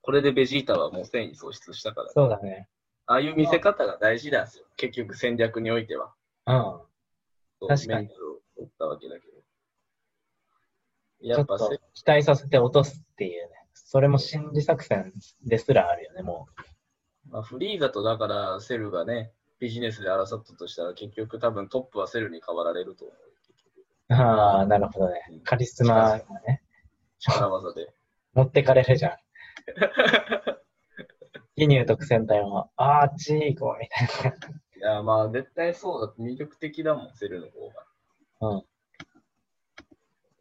これでベジータはもう繊維喪失したから。そうだね。ああいう見せ方が大事なんですよ。結局戦略においては。うん。確かに取ったわけだけど。やっぱせ期待させて落とすっていうね。それも心理作戦ですらあるよね、もまあ、フリーザとだからセルがね、ビジネスで争ったとしたら結局多分トップはセルに変わられると思う。ああ、なるほどね。カリスマがね、力技で。持ってかれるじゃん。ギニュー特戦隊も、あーあっち行こうみたいいや、まあ絶対そうだって魅力的だもん、セルの方が。な。うん。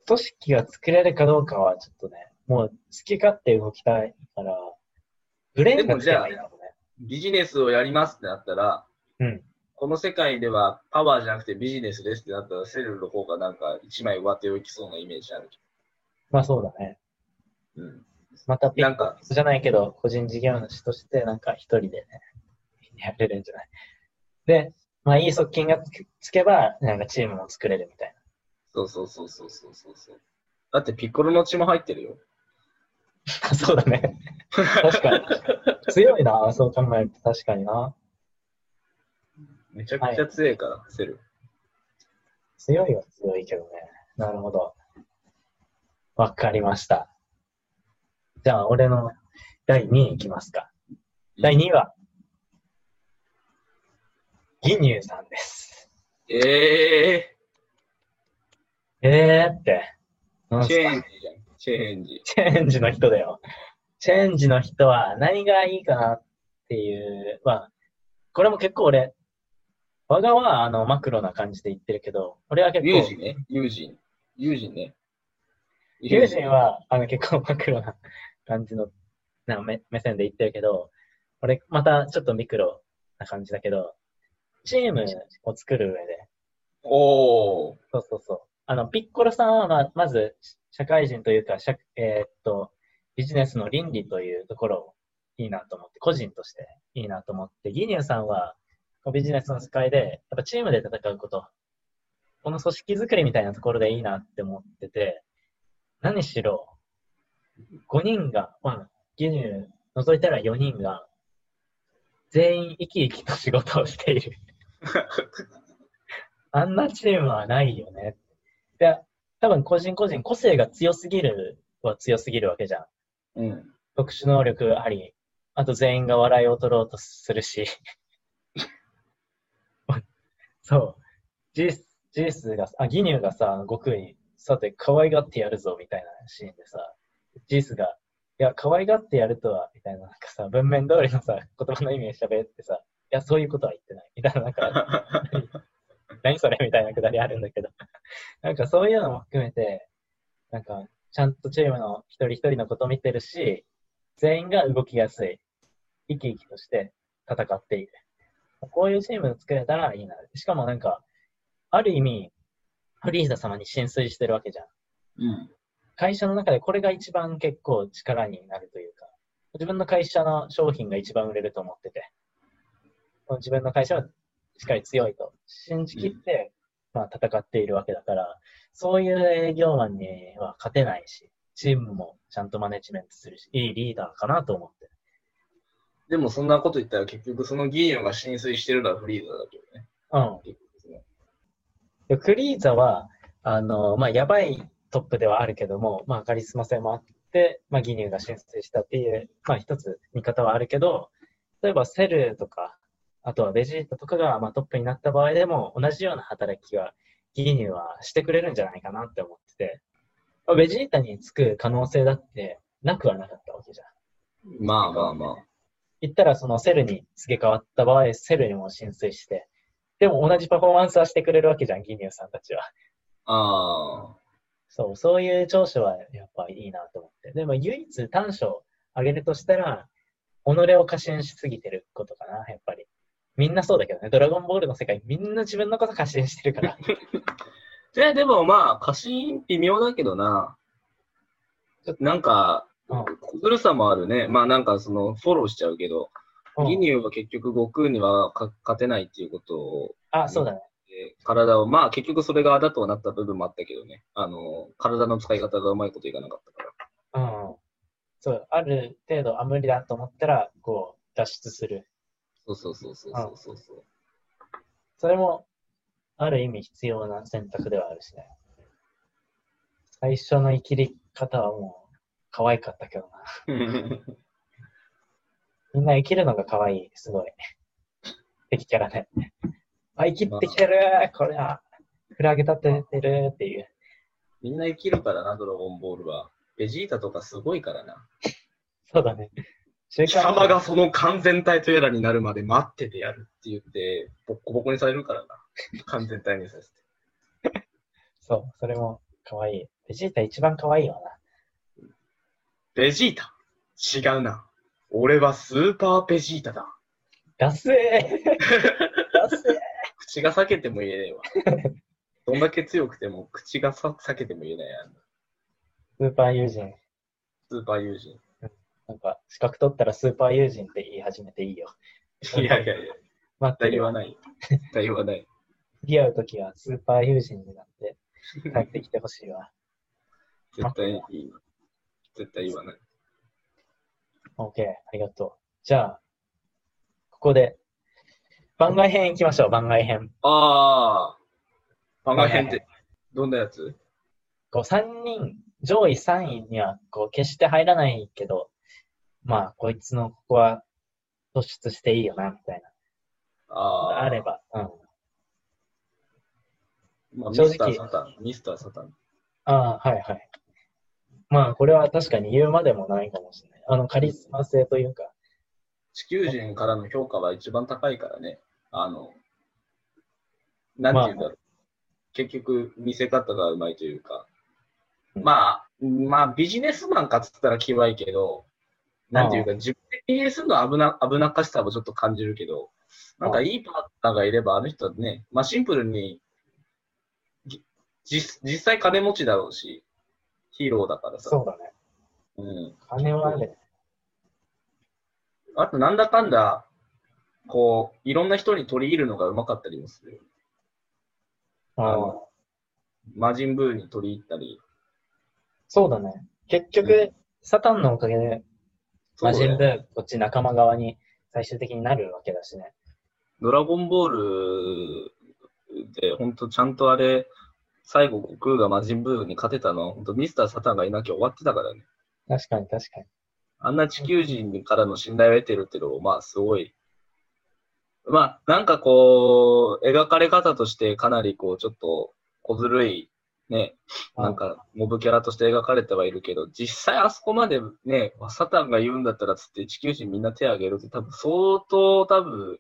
組織が作れるかどうかはちょっとね、もう好き勝手動きたいから、ブレーンがつけばいいんだろうね。ビジネスをやりますってなったら、うん。この世界ではパワーじゃなくてビジネスですってなったら、セルの方がなんか一枚上手をいきそうなイメージあるけまあそうだね。ど。うん。またピんか、じゃないけど、個人事業主としてなんか一人でね、やれるんじゃない？で、まあいい側近がつけば、なんかチームも作れるみたいそうそうそうそうそうそうそう。だってピッコロの血も入ってるよ。な。そうだね。確かに。強いな、そう考えると確かにな。めちゃくちゃ強いから、セル。強いは強いけどね。なるほど。わかりました。じゃあ、俺の第2位いきますか。第2位は、ギニューさんです。えええーって。チェーンジじゃん。チェーンジ。チェーンジの人だよ。チェーンジの人は何がいいかなっていう、まあ、これも結構俺、我がはあのマクロな感じで言ってるけど、俺は結構、ユージね。ユージン。ユージンね。ユージンはあの結構マクロな感じのな目目線で言ってるけど、俺またちょっとミクロな感じだけど、チームを作る上で、おー。そうそうそう。あの、ピッコロさんはままず、社会人というか、社えーっと、ビジネスの倫理というところをいいなと思って、個人としていいなと思って、ギニューさんは、ビジネスの世界で、やっぱチームで戦うこと、この組織づくりみたいなところでいいなって思ってて、何しろ、5人が、まあ、ギニュー除いたら4人が、全員生き生きと仕事をしている。あんなチームはないよね。いや、多分個人個人個性が強すぎるは強すぎるわけじゃん。うん。特殊能力あり、あと全員が笑いを取ろうとするし。そう。ジース、ジースが、あ、ギニューがさ、悟空に、さて、可愛がってやるぞ、みたいなシーンでさ、ジースが、いや、可愛がってやるとは、みたいな、なんかさ、文面通りのさ、言葉の意味で喋ってさ、いや、そういうことは言ってない、みたいな、なんか、何それみたいなくだりあるんだけど、なんかそういうのも含めて、なんか、ちゃんとチームの一人一人のこと見てるし、全員が動きやすい、生き生きとして戦っている。こういうチームを作れたらいいな。しかもなんか、ある意味、フリーザ様に浸水してるわけじゃん。うん。会社の中でこれが一番結構力になるというか、自分の会社の商品が一番売れると思ってて、自分の会社はしっかり強いと信じきって、まあ、戦っているわけだから、そういう営業マンには勝てないし、チームもちゃんとマネジメントするし、いいリーダーかなと思ってる。でもそんなこと言ったら結局そのギーニョが浸水してるのはフリーザだけどね。うん。結局そのでクリーザは、あの、まあ、やばいトップではあるけども、まあ、カリスマ性もあって、まあ、ギニューが申請したっていう、まあ、一つ見方はあるけど、例えばセルとか、あとはベジータとかが、まあ、トップになった場合でも、同じような働きは、ギニューはしてくれるんじゃないかなって思ってて、まあベジータにつく可能性だってなくはなかったわけじゃん。まあまあまあ。言ったらそのセルに付け替わった場合、セルにも申請して、でも同じパフォーマンスはしてくれるわけじゃん、ギニューさんたちは。ああ。そう、そういう長所はやっぱいいなと思って。でも唯一短所を挙げるとしたら、己を過信しすぎてることかな、やっぱり。みんなそうだけどね、ドラゴンボールの世界みんな自分のこと過信してるから。いや、でもまあ、過信微妙だけどな。なんか、うん小ずるさもあるね。まあなんかその、フォローしちゃうけど、ギニューは結局悟空にはか勝てないっていうことを、あ、そうだね。で体を、まあ結局それがあだとはなった部分もあったけどね。あの、体の使い方がうまいこといかなかったから。うん。そう、ある程度、あ、無理だと思ったら、こう、脱出する。そうそうそうそうそうそうそう。それも、ある意味必要な選択ではあるしね。最初の生きり方はもう、可愛かったけどな。みんな生きるのが可愛い、すごい。敵キャラで。あ、生きってきてるこれは、フラグ立ててるっていう。みんな生きるからな、ドラゴンボールは。ベジータとかすごいからな。そうだね。週貴様がその完全体とやらになるまで待っててやるって言って、ボッコボコにされるからな。完全体にさせて。そう、それも可愛い。ベジータ一番可愛いよな。ベジータ？違うな。俺はスーパーベジータだ。ダセーダセー口が裂けても言えねえわ。どんだけ強くても口がさ裂けても言えないやん。スーパー友人。スーパー友人。なんか、資格取ったらスーパー友人って言い始めていいよ。いやいやいや、待って言わない。言わない。付き合うときはスーパー友人になって帰ってきてほしいわ。絶対いい。絶対言わない。OK、ありがとう。じゃあ、ここで、番外編行きましょう、番外編。ああ。番外編って、どんなやつ？こう、3人、上位3位には、こう、決して入らないけど、まあ、こいつのここは突出していいよな、みたいな。ああ。あれば、うん。まあ、ミ正直スターサタン。ミスターサタン。ああ、はいはい。まあ、これは確かに言うまでもないかもしれない。あの、カリスマ性というか、地球人からの評価は一番高いからね。あの、なんていうんだろう。結局、見せ方がうまいというか。うんまあ、まあ、ビジネスマンかっつったら気はいいけど、なんていうか、自分で経営するのは危な、危なっかしさもちょっと感じるけど、なんかいいパートナーがいれば、あの人はね、まあシンプルに、じ実実際金持ちだろうし、ヒーローだからさ。そうだね。うん。金はある。あと、なんだかんだ、こう、いろんな人に取り入るのがうまかったりもするよ。ああの魔人ブーに取り入ったり。そうだね。結局、サタンのおかげで、魔人ブー、こっち仲間側に最終的になるわけだしね。ドラゴンボールで、本当ちゃんとあれ、最後、悟空が魔人ブーに勝てたのは、本当ミスター・サタンがいなきゃ終わってたからね。確かに確かに。あんな地球人からの信頼を得てるっていうのも、まあ、すごい。まあ、なんかこう、描かれ方としてかなりこう、ちょっと小ずるい、ね、なんか、モブキャラとして描かれてはいるけど、実際あそこまでね、サタンが言うんだったらつって地球人みんな手挙げるって多分相当多分、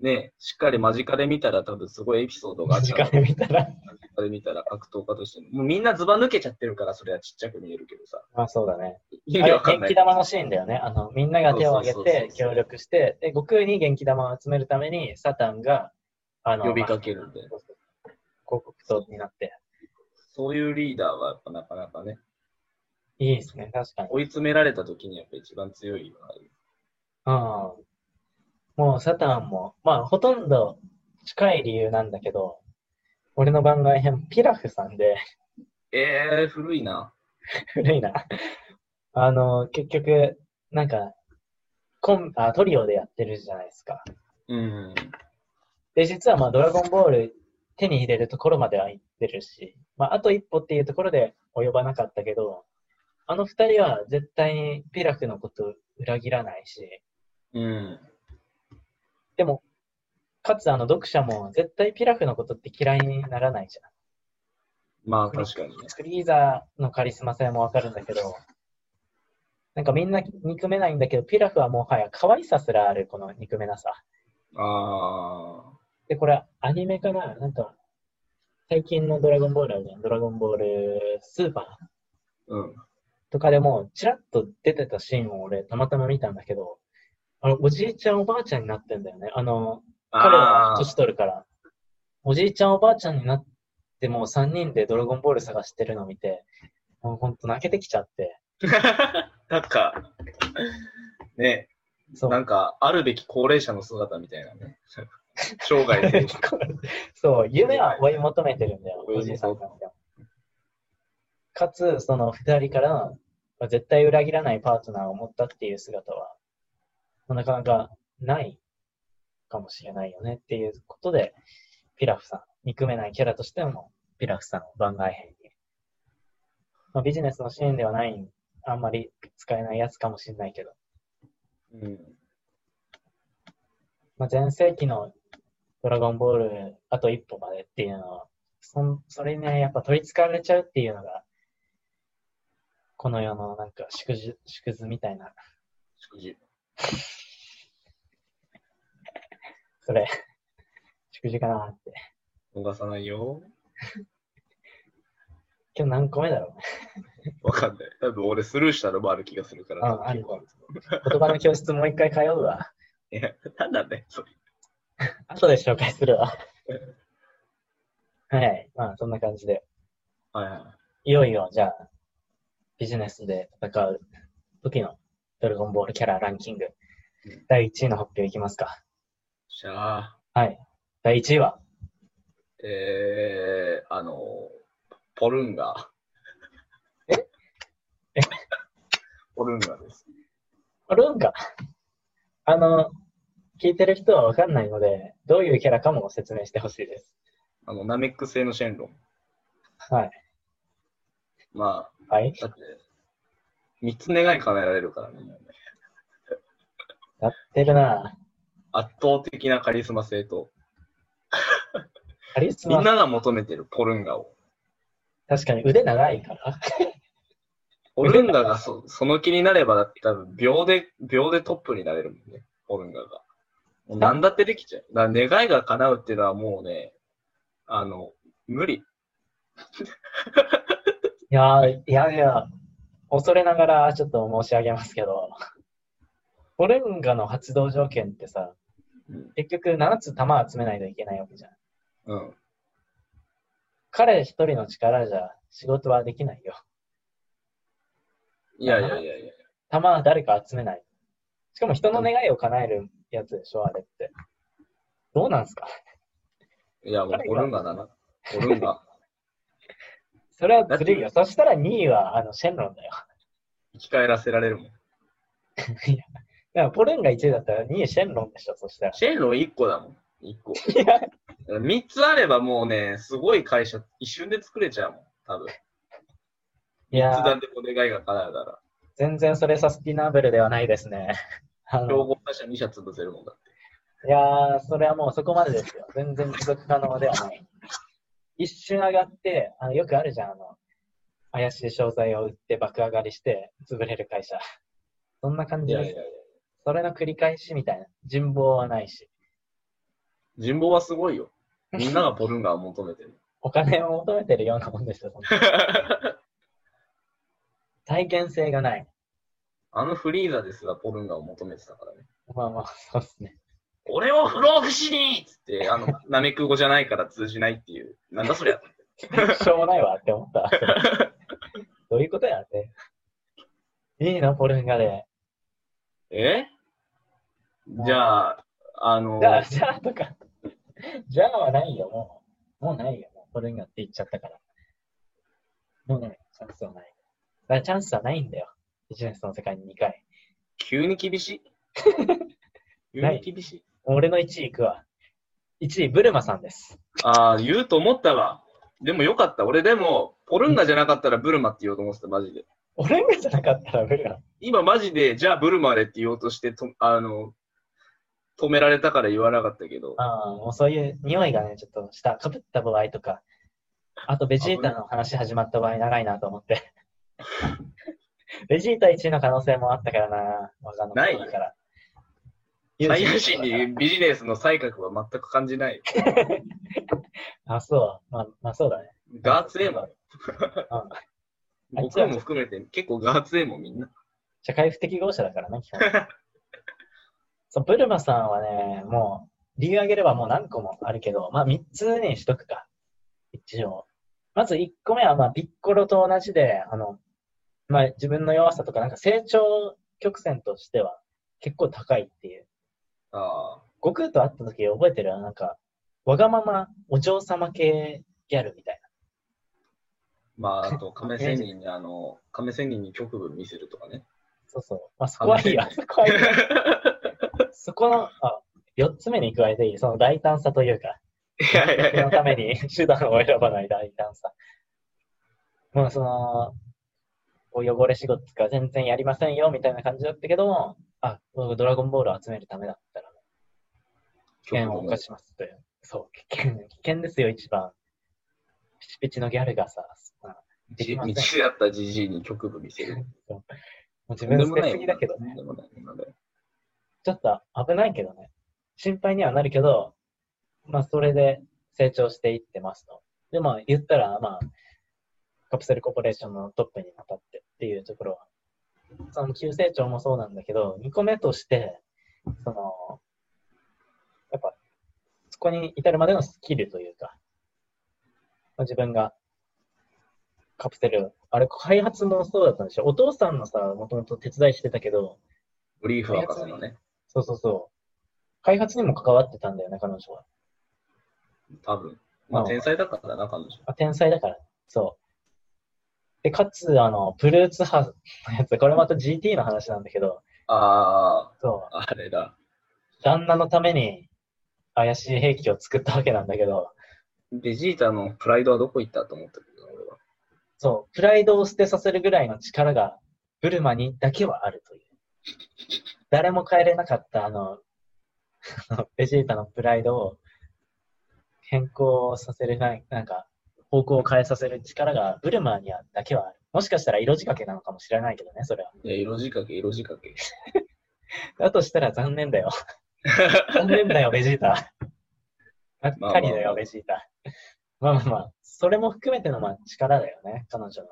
ね、しっかり間近で見たら多分すごいエピソードがあった時間で見たら。間近で見たら格闘家としても。もうみんなズバ抜けちゃってるから、それはちっちゃく見えるけどさ。まあそうだね。意味わかんない。元気玉のシーンだよね。あの、みんなが手を挙げて協力して、で、悟空に元気玉を集めるために、サタンが、あの、呼びかけるんで広告塔になって。そういうリーダーはやっぱなかなかね、いいですね、確かに。追い詰められた時にやっぱ一番強いよな。うん。もうサタンも、まあほとんど近い理由なんだけど、俺の番外編、ピラフさんで、ええー、古いな。古いな。あの、結局、なんか、コンあ、トリオでやってるじゃないですか。うん。で、実はまあドラゴンボール手に入れるところまでは行ってるし、まああと一歩っていうところで及ばなかったけど、あの二人は絶対にピラフのことを裏切らないし、うん。でも、かつあの読者も絶対ピラフのことって嫌いにならないじゃん。まあ確かにね。フリーザーのカリスマ性もわかるんだけど、なんかみんな憎めないんだけど、ピラフはもはや可愛さすらある、この憎めなさ。あで、これアニメかな？なんか、最近のドラゴンボールあるじゃん。ドラゴンボールスーパー？あ、うん。とかでも、ちらっと出てたシーンを俺たまたま見たんだけど、あの、おじいちゃんおばあちゃんになってんだよね。あの、彼はあ年取るから。おじいちゃんおばあちゃんになってもう3人でドラゴンボール探してるのを見て、もうほんと泣けてきちゃって。あ。なんか、ね、そう。なんか、あるべき高齢者の姿みたいなね。生涯で。そう、夢は追い求めてるんだよ、おじいさんなんか。かつ、その二人から、まあ絶対裏切らないパートナーを持ったっていう姿は、まあなかなかないかもしれないよねっていうことで、ピラフさん、憎めないキャラとしても、ピラフさんを番外編に。まあ、ビジネスのシーンではない、あんまり使えないやつかもしれないけど、うん。まあ、前世紀のドラゴンボールあと一歩までっていうのは、そんそれにね、やっぱ取り憑かれちゃうっていうのが、この世のなんか縮図、縮図みたいな、祝辞。それ、縮図かなって。逃さないよ。今日何個目だろう？わかんない。多分俺スルーしたのもある気がするから。あある言葉の教室もう一回通うわ。いや、なんだね、それ。後で紹介するわ。はい。まあ、そんな感じで。はいはい。いよいよ、じゃあ、ビジネスで戦う時のドラゴンボールキャラランキングうん。第1位の発表いきますか。じゃあ、はい。第1位は、えー、あの、ポルンガ。え？え ポルンガです。ルンガ？あの、聞いてる人はわかんないので、どういうキャラかも説明してほしいです。あの、ナメック星のシェンロン。はい。まはい。あ、だって、三つ願い叶えられるからね。やってるな圧倒的なカリスマ性と、カリスマみん、なが求めてるポルンガを。確かに腕長いから。ポルンガがそその気になれば、多分秒で、秒でトップになれるもんね、ポルンガが。何だってできちゃう。だから願いが叶うっていうのはもうね、あの、無理。いやー、いやいや、恐れながらちょっと申し上げますけど、ポルンガの発動条件ってさ、うん。結局7つ弾集めないといけないわけじゃん。うん。彼一人の力じゃ仕事はできないよ。いやいやいやいや。弾は誰か集めない。しかも人の願いを叶えるやつでしょ、あれって。どうなんすか？いや、もうポルンガだな。ポルンガ。それはずるいよ。そしたら2位はあのシェンロンだよ。生き返らせられるもん。いや、ポルンが1位だったら2位シェンロンでしょ、そしたら。シェンロン1個だもん。1個。いや、3つあればもうね、すごい会社、一瞬で作れちゃうもん。多分。いやいつだってお願いが叶うなら。全然それサスティナブルではないですね。あ競の合会社2社潰せるもんだって。いやー、それはもうそこまでですよ。全然持続可能ではない。一瞬上がって、あのよくあるじゃん、あの、怪しい商材を売って爆上がりして潰れる会社。そんな感じです。いやいやいや。それの繰り返しみたいな。人望はないし。人望はすごいよ。みんながポルンガーを求めてる。お金を求めてるようなもんですよ。体験性がない。あのフリーザですらポルンガーを求めてたからね。まあまあ、そうですね。俺を不老不死にっつって、あの、ナメク語じゃないから通じないっていう。なんだそりゃ。しょうもないわって思った。どういうことやって。いいの、ポルンガで。え？じゃあ、あの、じゃあ、じゃあとか。じゃあはないよ、もう。もうないよ、もう。ポルンガって言っちゃったから。もうね、チャンスはない。だチャンスはないんだよ。ビジネスの世界に2回。急に厳し い。急に厳しい。俺の1位行くわ。1位、ブルマさんです。ああ、言うと思ったわ。でもよかった。俺でも、ポルンガじゃなかったらブルマって言おうと思ってた、マジで。俺がじゃなかったらブルマ。今マジで、じゃあブルマでって言おうとして、とあの、止められたから言わなかったけど。ああ、もうそういう匂いがね、ちょっとした、かぶった場合とか、あとベジータの話始まった場合長いなと思って。ベジータ1位の可能性もあったからな、わかんないだから。サイヤ人にビジネスの才覚は全く感じない。あ、そう。まあ、まあそうだね。ガーツエモン。うん 僕らも含めて結構ガーツエモンみんな。社会不適合者だからね、基本。そう、ブルマさんはね、もう、理由挙げればもう何個もあるけど、まあ3つにしとくか。一応。まず1個目は、まあ、ピッコロと同じで、あの、まあ自分の弱さとか、なんか成長曲線としては結構高いっていう。ああ。悟空と会った時覚えてる？なんか、わがままお嬢様系ギャルみたいまあ、あと、亀仙人に、あの、亀仙人に局部見せるとかね。な。そうそう。まあそこはいいわ。そこはいいわ。そこの、あ、4つ目に加えていい、その大胆さというか、いやいやいや。そのために手段を選ばない大胆さ。もうその、こう汚れ仕事とか全然やりませんよみたいな感じだったけども、あ、僕ドラゴンボールを集めるためだったら、危険を犯しますという。そう、危険、危険ですよ、一番。ピチピチのギャルがさ、まあできません道だったじじいに局部見せる。もう自分捨てすぎだけどね。ちょっと危ないけどね。心配にはなるけど、まあ、それで成長していってますと。で、まあ、言ったら、まあ、カプセルコーポレーションのトップに当たってっていうところは、その急成長もそうなんだけど、2個目として、その、やっぱ、そこに至るまでのスキルというか、まあ自分がカプセル、あれ、開発もそうだったんでしょお父さんのさ、もともと手伝いしてたけど、ブリーフ博士のね、そうそうそう。開発にも関わってたんだよね、彼女は。多分。まあ、うん天才だからな、彼女。あ天才だから。そう。で、かつ、あの、プルーツハのやつ、これまた GT の話なんだけど、あそあ、あれだ。う。旦那のために怪しい兵器を作ったわけなんだけど、ベジータのプライドはどこ行ったと思ったけど、俺は。そう。プライドを捨てさせるぐらいの力が、ブルマにだけはあるという。誰も変えれなかった、あの、あ のベジータのプライドを変更させるな、なんか、方向を変えさせる力がブルマにはだけはある。もしかしたら色仕掛けなのかもしれないけどね、それは。いや、色仕掛け、色仕掛け。だとしたら残念だよ。残念だよ、ベジータ。がっかりだよ、ベジータ。まあまあまあ、それも含めてのまあ力だよね、彼女の。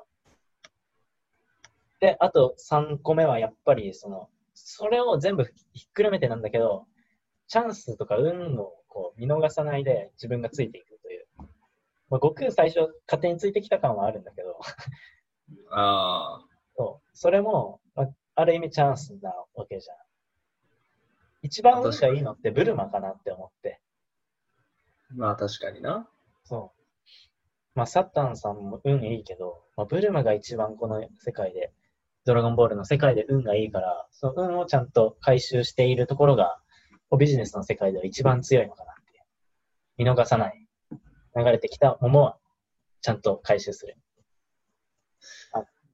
で、あと3個目はやっぱり、その、それを全部ひっくるめてなんだけど、チャンスとか運をこう見逃さないで自分がついていく。まあ、悟空最初勝手についてきた感はあるんだけど、ああ、そう。それも、まあ、ある意味チャンスなわけじゃん。一番運がいいのってブルマかなって思って。まあ確かにな。そう。まあ、サッタンさんも運いいけど、まあ、ブルマが一番この世界でドラゴンボールの世界で運がいいから、その運をちゃんと回収しているところが、ビジネスの世界では一番強いのかなって。見逃さない。流れてきたものは、ちゃんと回収する。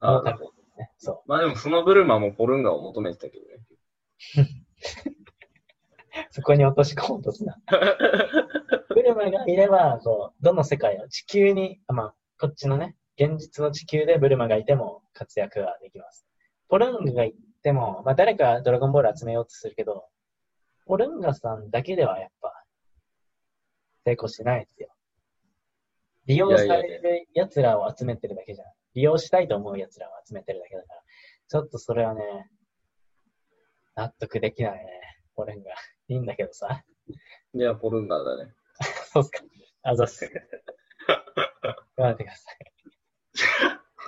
あ多分ね、そまあでもそのブルマもポルンガを求めてたけどね。う。そこに落とし込もうとすな。ブルマがいれば、こう、どの世界を地球に、あまあ、こっちのね、現実の地球でブルマがいても活躍ができます。ポルンガがいても、まあ誰かドラゴンボール集めようとするけど、ポルンガさんだけではやっぱ、成功しないですよ。利用される奴らを集めてるだけじゃん。利用したいと思う奴らを集めてるだけだから、ちょっとそれはね、納得できないね。ポルンガ。いいんだけどさ。いや、ポルンガだね。そうっすか。あざっす。頑張ってください。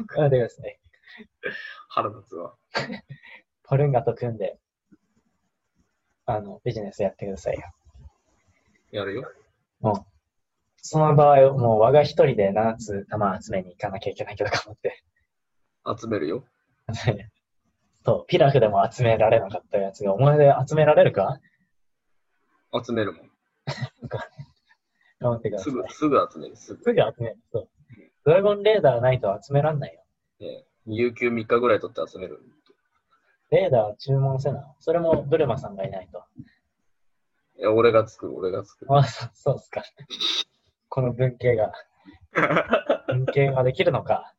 頑張ってください。腹立つわ。ポルンガと組んで、あの、ビジネスやってくださいよ。やるよ。もう、その場合、もう我が一人で7つ玉集めに行かなきゃいけないけど頑張って。集めるよ。そう、ピラフでも集められなかったやつが、お前で集められるか？集めるもん。頑張ってください。すぐ、すぐ集める。すぐ。すぐ集める。そう。ドラゴンレーダーないと集めらんないよ。ね、有給3日ぐらい取って集める。レーダー注文せな。それもブルマさんがいないと。いや、俺が作る、俺が作る。あ、そそうっすか。この文系が、文系ができるのか。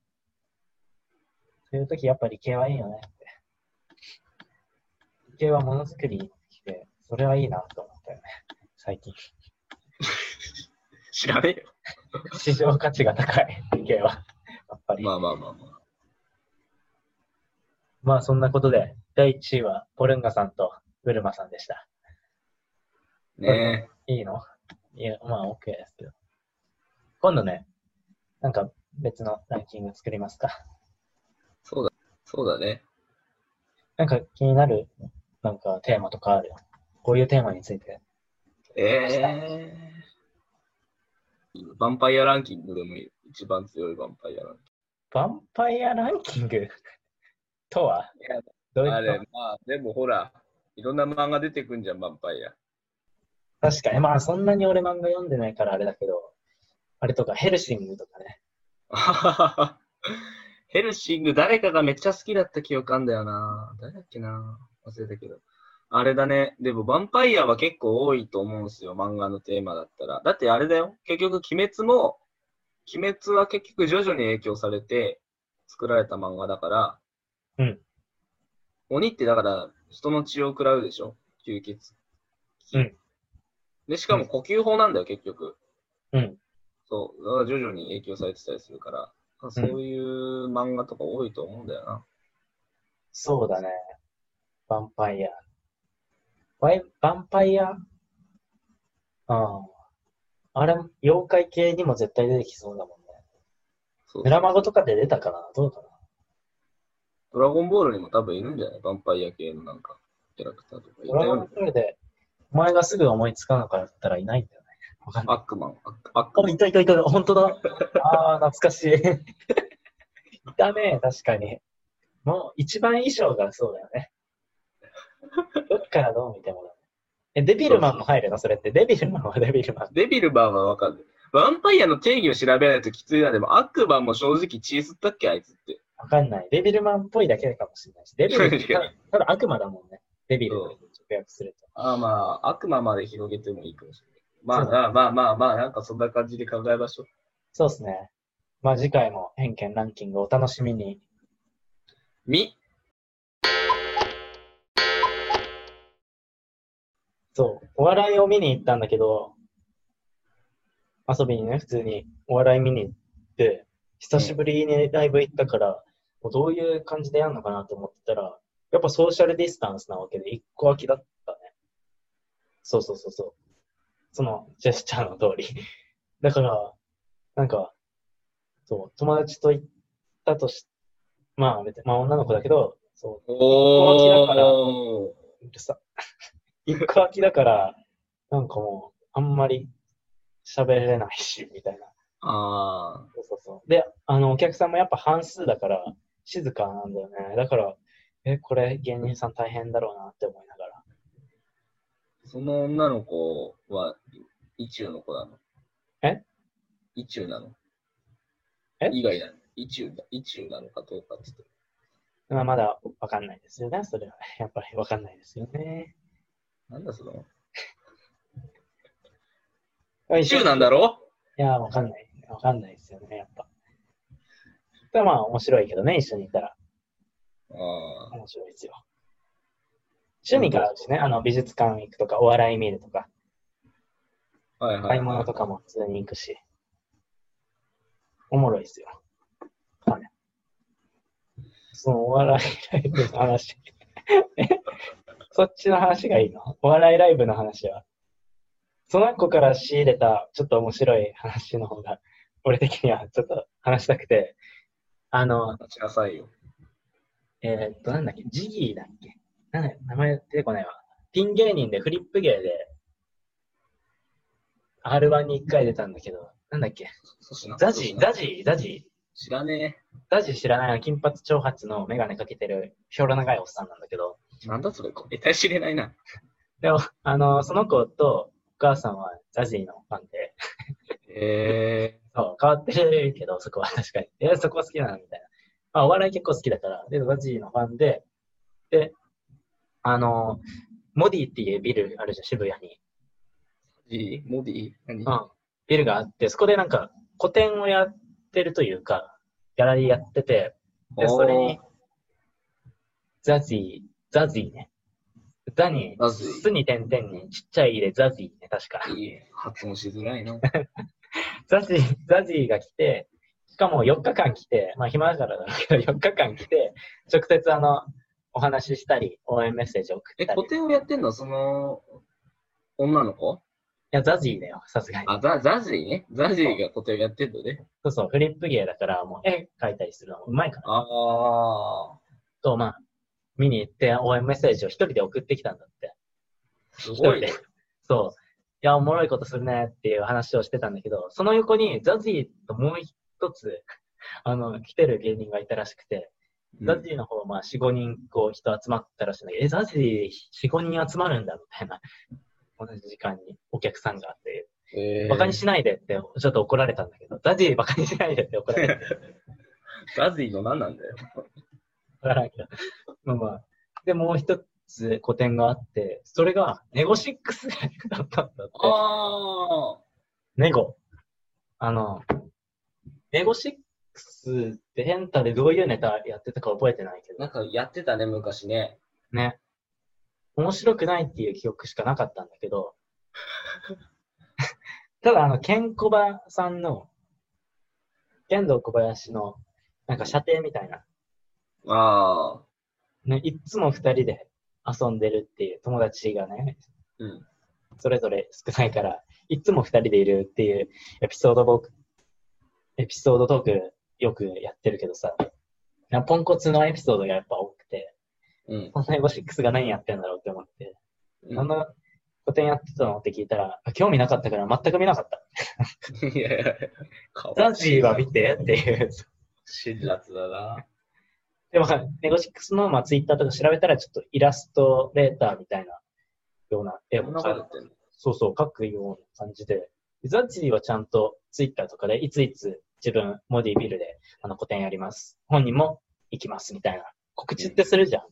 そういう時やっぱ理系はいいよねって。理系はものづくりで、それはいいなと思ったよね。最近。知らねえよ。市場価値が高い、理系は。やっぱり。まあまあまあまあ。まあそんなことで、第1位はポルンガさんとブルマさんでした。ねいいの？いや、まあ OK ですけど。今度ね、なんか別のランキング作りますか。そうだ、そうだね。なんか気になる、なんかテーマとかある？こういうテーマについて。ええー。ヴァンパイアランキングでもいい。一番強いヴァンパイアランキヴァンパイアランキング？とは？ング。どういうあれこ、まあ、でもほら、いろんな漫画出てくんじゃん、ヴァンパイア。と確かに。まあそんなに俺漫画読んでないからあれだけど、あれとかヘルシングとかね。ヘルシング、誰かがめっちゃ好きだった記憶あんだよな。誰だっけな忘れたけど。あれだね。でも、ヴァンパイアは結構多いと思うんですよ。漫画のテーマだったら。だってあれだよ。結局、鬼滅も、鬼滅は結局、徐々に影響されて作られた漫画だから、うん。鬼ってだから、人の血を食らうでしょ吸血。うん。で、しかも呼吸法なんだよ、結局。うん。そう。だから徐々に影響されてたりするから、そういう漫画とか多いと思うんだよな。そうだね。ヴァンパイア。ワイヴァンパイアああ。あれ、妖怪系にも絶対出てきそうだもんね。そうメラマゴとかで出たかな？どうかな？ドラゴンボールにも多分いるんじゃない？ヴァンパイア系のなんか、キャラクターとかいドラゴンたよね。ボールで、お前がすぐ思いつかなかったらいないんだよね。わかんない。アックマン。アックアックあ、いたいたいた、本当だ。ああ、懐かしい。いたね、確かに。もう、一番衣装がそうだよね。どっからどう見てもだね。え、デビルマンも入るの？それって。デビルマンはデビルマン。デビルバーはわかる。ヴァンパイアの定義を調べないときついな。でも、アックマンも正直血吸ったっけあいつって。わかんない。デビルマンっぽいだけかもしれないし。デビル ただ悪魔だもんね。デビルそう直訳すると。ああまあ、悪魔まで広げてもいいかもしれない。まあまあまあまあまあ、なんかそんな感じで考えましょう。そうですね。まあ次回も偏見ランキングお楽しみに。み、そう。お笑いを見に行ったんだけど、遊びにね、普通にお笑い見に行って、久しぶりにライブ行ったから、もうどういう感じでやるのかなと思ってたら、やっぱソーシャルディスタンスなわけで一個空きだったね。そうそうそうそう。そのジェスチャーの通り。だから、なんか、そう、友達と行ったとし、まあ別に、まあ女の子だけど、そう、おだからー。うるさ。一個空きだから、なんかもう、あんまり喋れないし、みたいな。あそうそうそう。で、あの、お客さんもやっぱ半数だから、静かなんだよね。だから、え、これ芸人さん大変だろうなって思いながら。その女の子は、意中の子なの？え？意中なの？え？以外なの？意中だ、意中なのかどうかって言って。まあ、まだわかんないですよね。それは。やっぱりわかんないですよね。なんだその？意意中なんだろ？いや、わかんない。わかんないですよね、やっぱ。でもまあ、面白いけどね、一緒にいたら。ああ。面白いですよ。趣味があるしね、あの、美術館行くとか、お笑い見るとか、はいはい、はい。買い物とかも普通に行くし。おもろいですよ。はい。そのお笑いライブの話。え？そっちの話がいいの？お笑いライブの話は。その子から仕入れたちょっと面白い話の方が、俺的にはちょっと話したくて、あの、待ちなさいよ。えーっと、なんだっけ、ジギーだっけ？なんだ名前出てこないわ。ピン芸人でフリップ芸で、R1 に1回出たんだけど、なんだっけ？ザジー、ザー。ジー、ザジー？知らねザジー知らない？の金髪長髪のメガネかけてる、ひょろ長いおっさんなんだけど、え。なんだそれ、得体知れないな。でも、あの、その子とお母さんはザジーのファンで、えそう、変わってるけど、そこは確かに。え、そこは好きなの？みたいな。まあ、お笑い結構好きだから、で、ザジーのファンで、で、あの、モディっていうビルあるじゃん、渋谷に。モディ？何？うん。ビルがあって、そこでなんか、個展をやってるというか、ギャラリーやってて、で、それに、ザジー、ザジーね。ザに、ザジースに点々にちっちゃい入れザジーね、確か。いい発音しづらいな。ザジー、ザジーが来て、しかも4日間来て、まあ暇だからだけど、4日間来て、直接あの、お話ししたり、応援メッセージ送え、ったり。い古典をやってんの？その、女の子？や、ザジーだよ、さすがに。あ、ザ、ザジーね？ザジーが古典をやってんのね。そうそう、フリップ芸だから、もう絵描いたりするのうまいから。ああ。と、まあ、見に行って応援メッセージを一人で送ってきたんだって。すごいねで。そう。いや、おもろいことするねっていう話をしてたんだけど、その横にザジーともう一つ、あの、来てる芸人がいたらしくて、ザジーの方はまあ4、5人こう人集まったらしいんだけど、え、ザジー4、5人集まるんだみたいな。同じ時間にお客さんがあって、えーバカにしないでってちょっと怒られたんだけど、ザジーバカにしないでって怒られて、ザジーの何なんだよ。わからんけど。まあまあ。で、もう一つ個展があって、それがネゴシックスだったんだって。あネゴ。あの、ネゴシックスってヘンタでどういうネタやってたか覚えてないけあ。など、んかやってたね、昔ね。ね。面白くないっていう記憶しかなかったんだけど、ただあの、ケンコバさんの、剣道小林の、なんか射程みたいな、ああ。ね、いっつも二人で遊んでるっていう友達がね、うん。それぞれ少ないから、いつも二人でいるっていうエピソード僕、エピソードトークよくやってるけどさ、なポンコツのエピソードがやっぱ多くて、うん。こんなエゴシックスが何やってんだろうって思って、うんあの古典やってたのって聞いたら、あ興味なかったから全く見なかった。いやいや、ザジーは見てっていう。辛辣だな。でも、ネゴシックスの、まあ、ツイッターとか調べたら、ちょっとイラストレーターみたいなような絵を描そうそう、書くような感じで。ザッジーはちゃんとツイッターとかで、いついつ自分、モディビルで、あの、個展やります。本人も行きます、みたいな。告知ってするじゃん。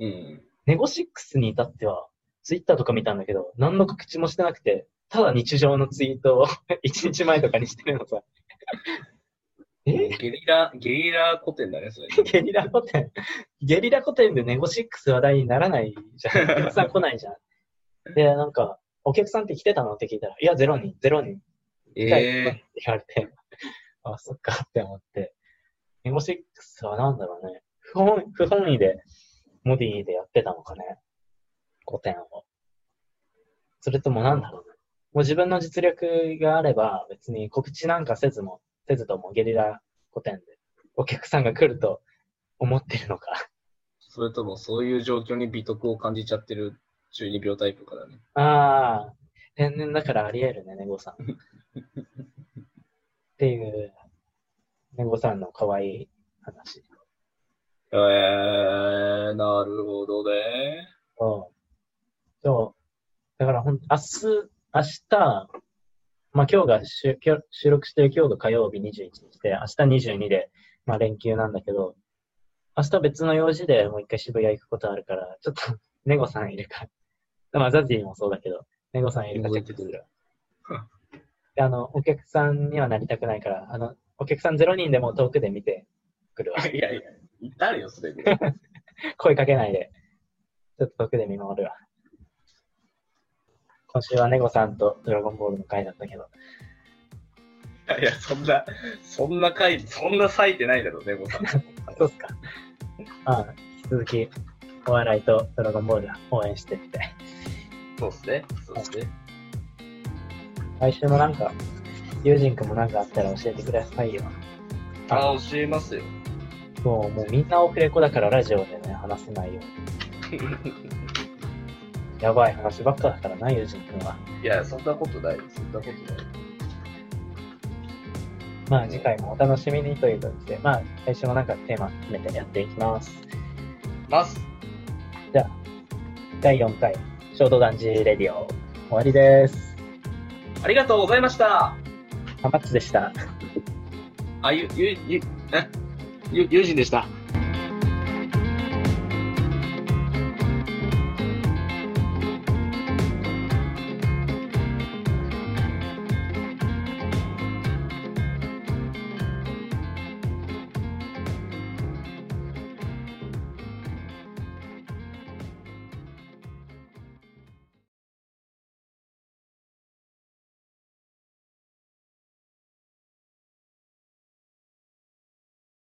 うん。ネゴシックスに至っては、ツイッターとか見たんだけど、何の告知もしてなくて、ただ日常のツイートを 1日前とかにしてるのさ。え？ゲリラ、ゲリラ古典だね、それ。ゲリラ古典。ゲリラ古典でネゴシックス話題にならないじゃん。お客さん来ないじゃん。で、なんか、お客さんって来てたの？って聞いたら、いや、ゼロ人、ゼロ人。ええって言われて、あ、そっかって思って。ネゴシックスはなんだろうね。不本不本意で、モディでやってたのかね。古典を。それともなんだろうね。もう自分の実力があれば、別に告知なんかせずも、せずともゲリラ古典で、お客さんが来ると思ってるのか。それともそういう状況に美徳を感じちゃってる中二病タイプからね。ああ、天然だからあり得るね、ネゴさん。っていう、ネゴさんの可愛い話。えー、なるほどね。そう。そう。だからほん、明日、明日、まあ今日が収録してる今日が火曜日21日で、明日22で、まあ連休なんだけど、明日別の用事でもう一回渋谷行くことあるから、ちょっと、ネゴさんいるから。まあザジーもそうだけど、ネゴさんいるからチェックする。で、あの、お客さんにはなりたくないから、あの、お客さん0人でも遠くで見てくるわ。いやいや、いたるよ、それで。声かけないで、ちょっと遠くで見守るわ。今週はネゴさんとドラゴンボールの回だったけど、いやいや、そんな、そんな回、そんな割いてないだろうね、もうさん。そうっすか。まあ、引き続き、お笑いとドラゴンボール応援してって。そうっすね。そうっすね。来週もなんか、ユージン君もなんかあったら教えてくださいよ。あ、教えますよ。そう、もうみんなオフレコだからラジオでね、話せないよ。やばい話ばっかだからな、ユージン君は。いや、そんなことない。そんなことない。まあ次回もお楽しみにということで、まあ来週もなんかテーマ決めてやっていきます。ます。じゃあ、第4回、ショートダンジレディオ、終わりです。ありがとうございました。ハマッチでした。あ、ゆ、ゆ、ゆ、え？ゆ、ゆうじんでした。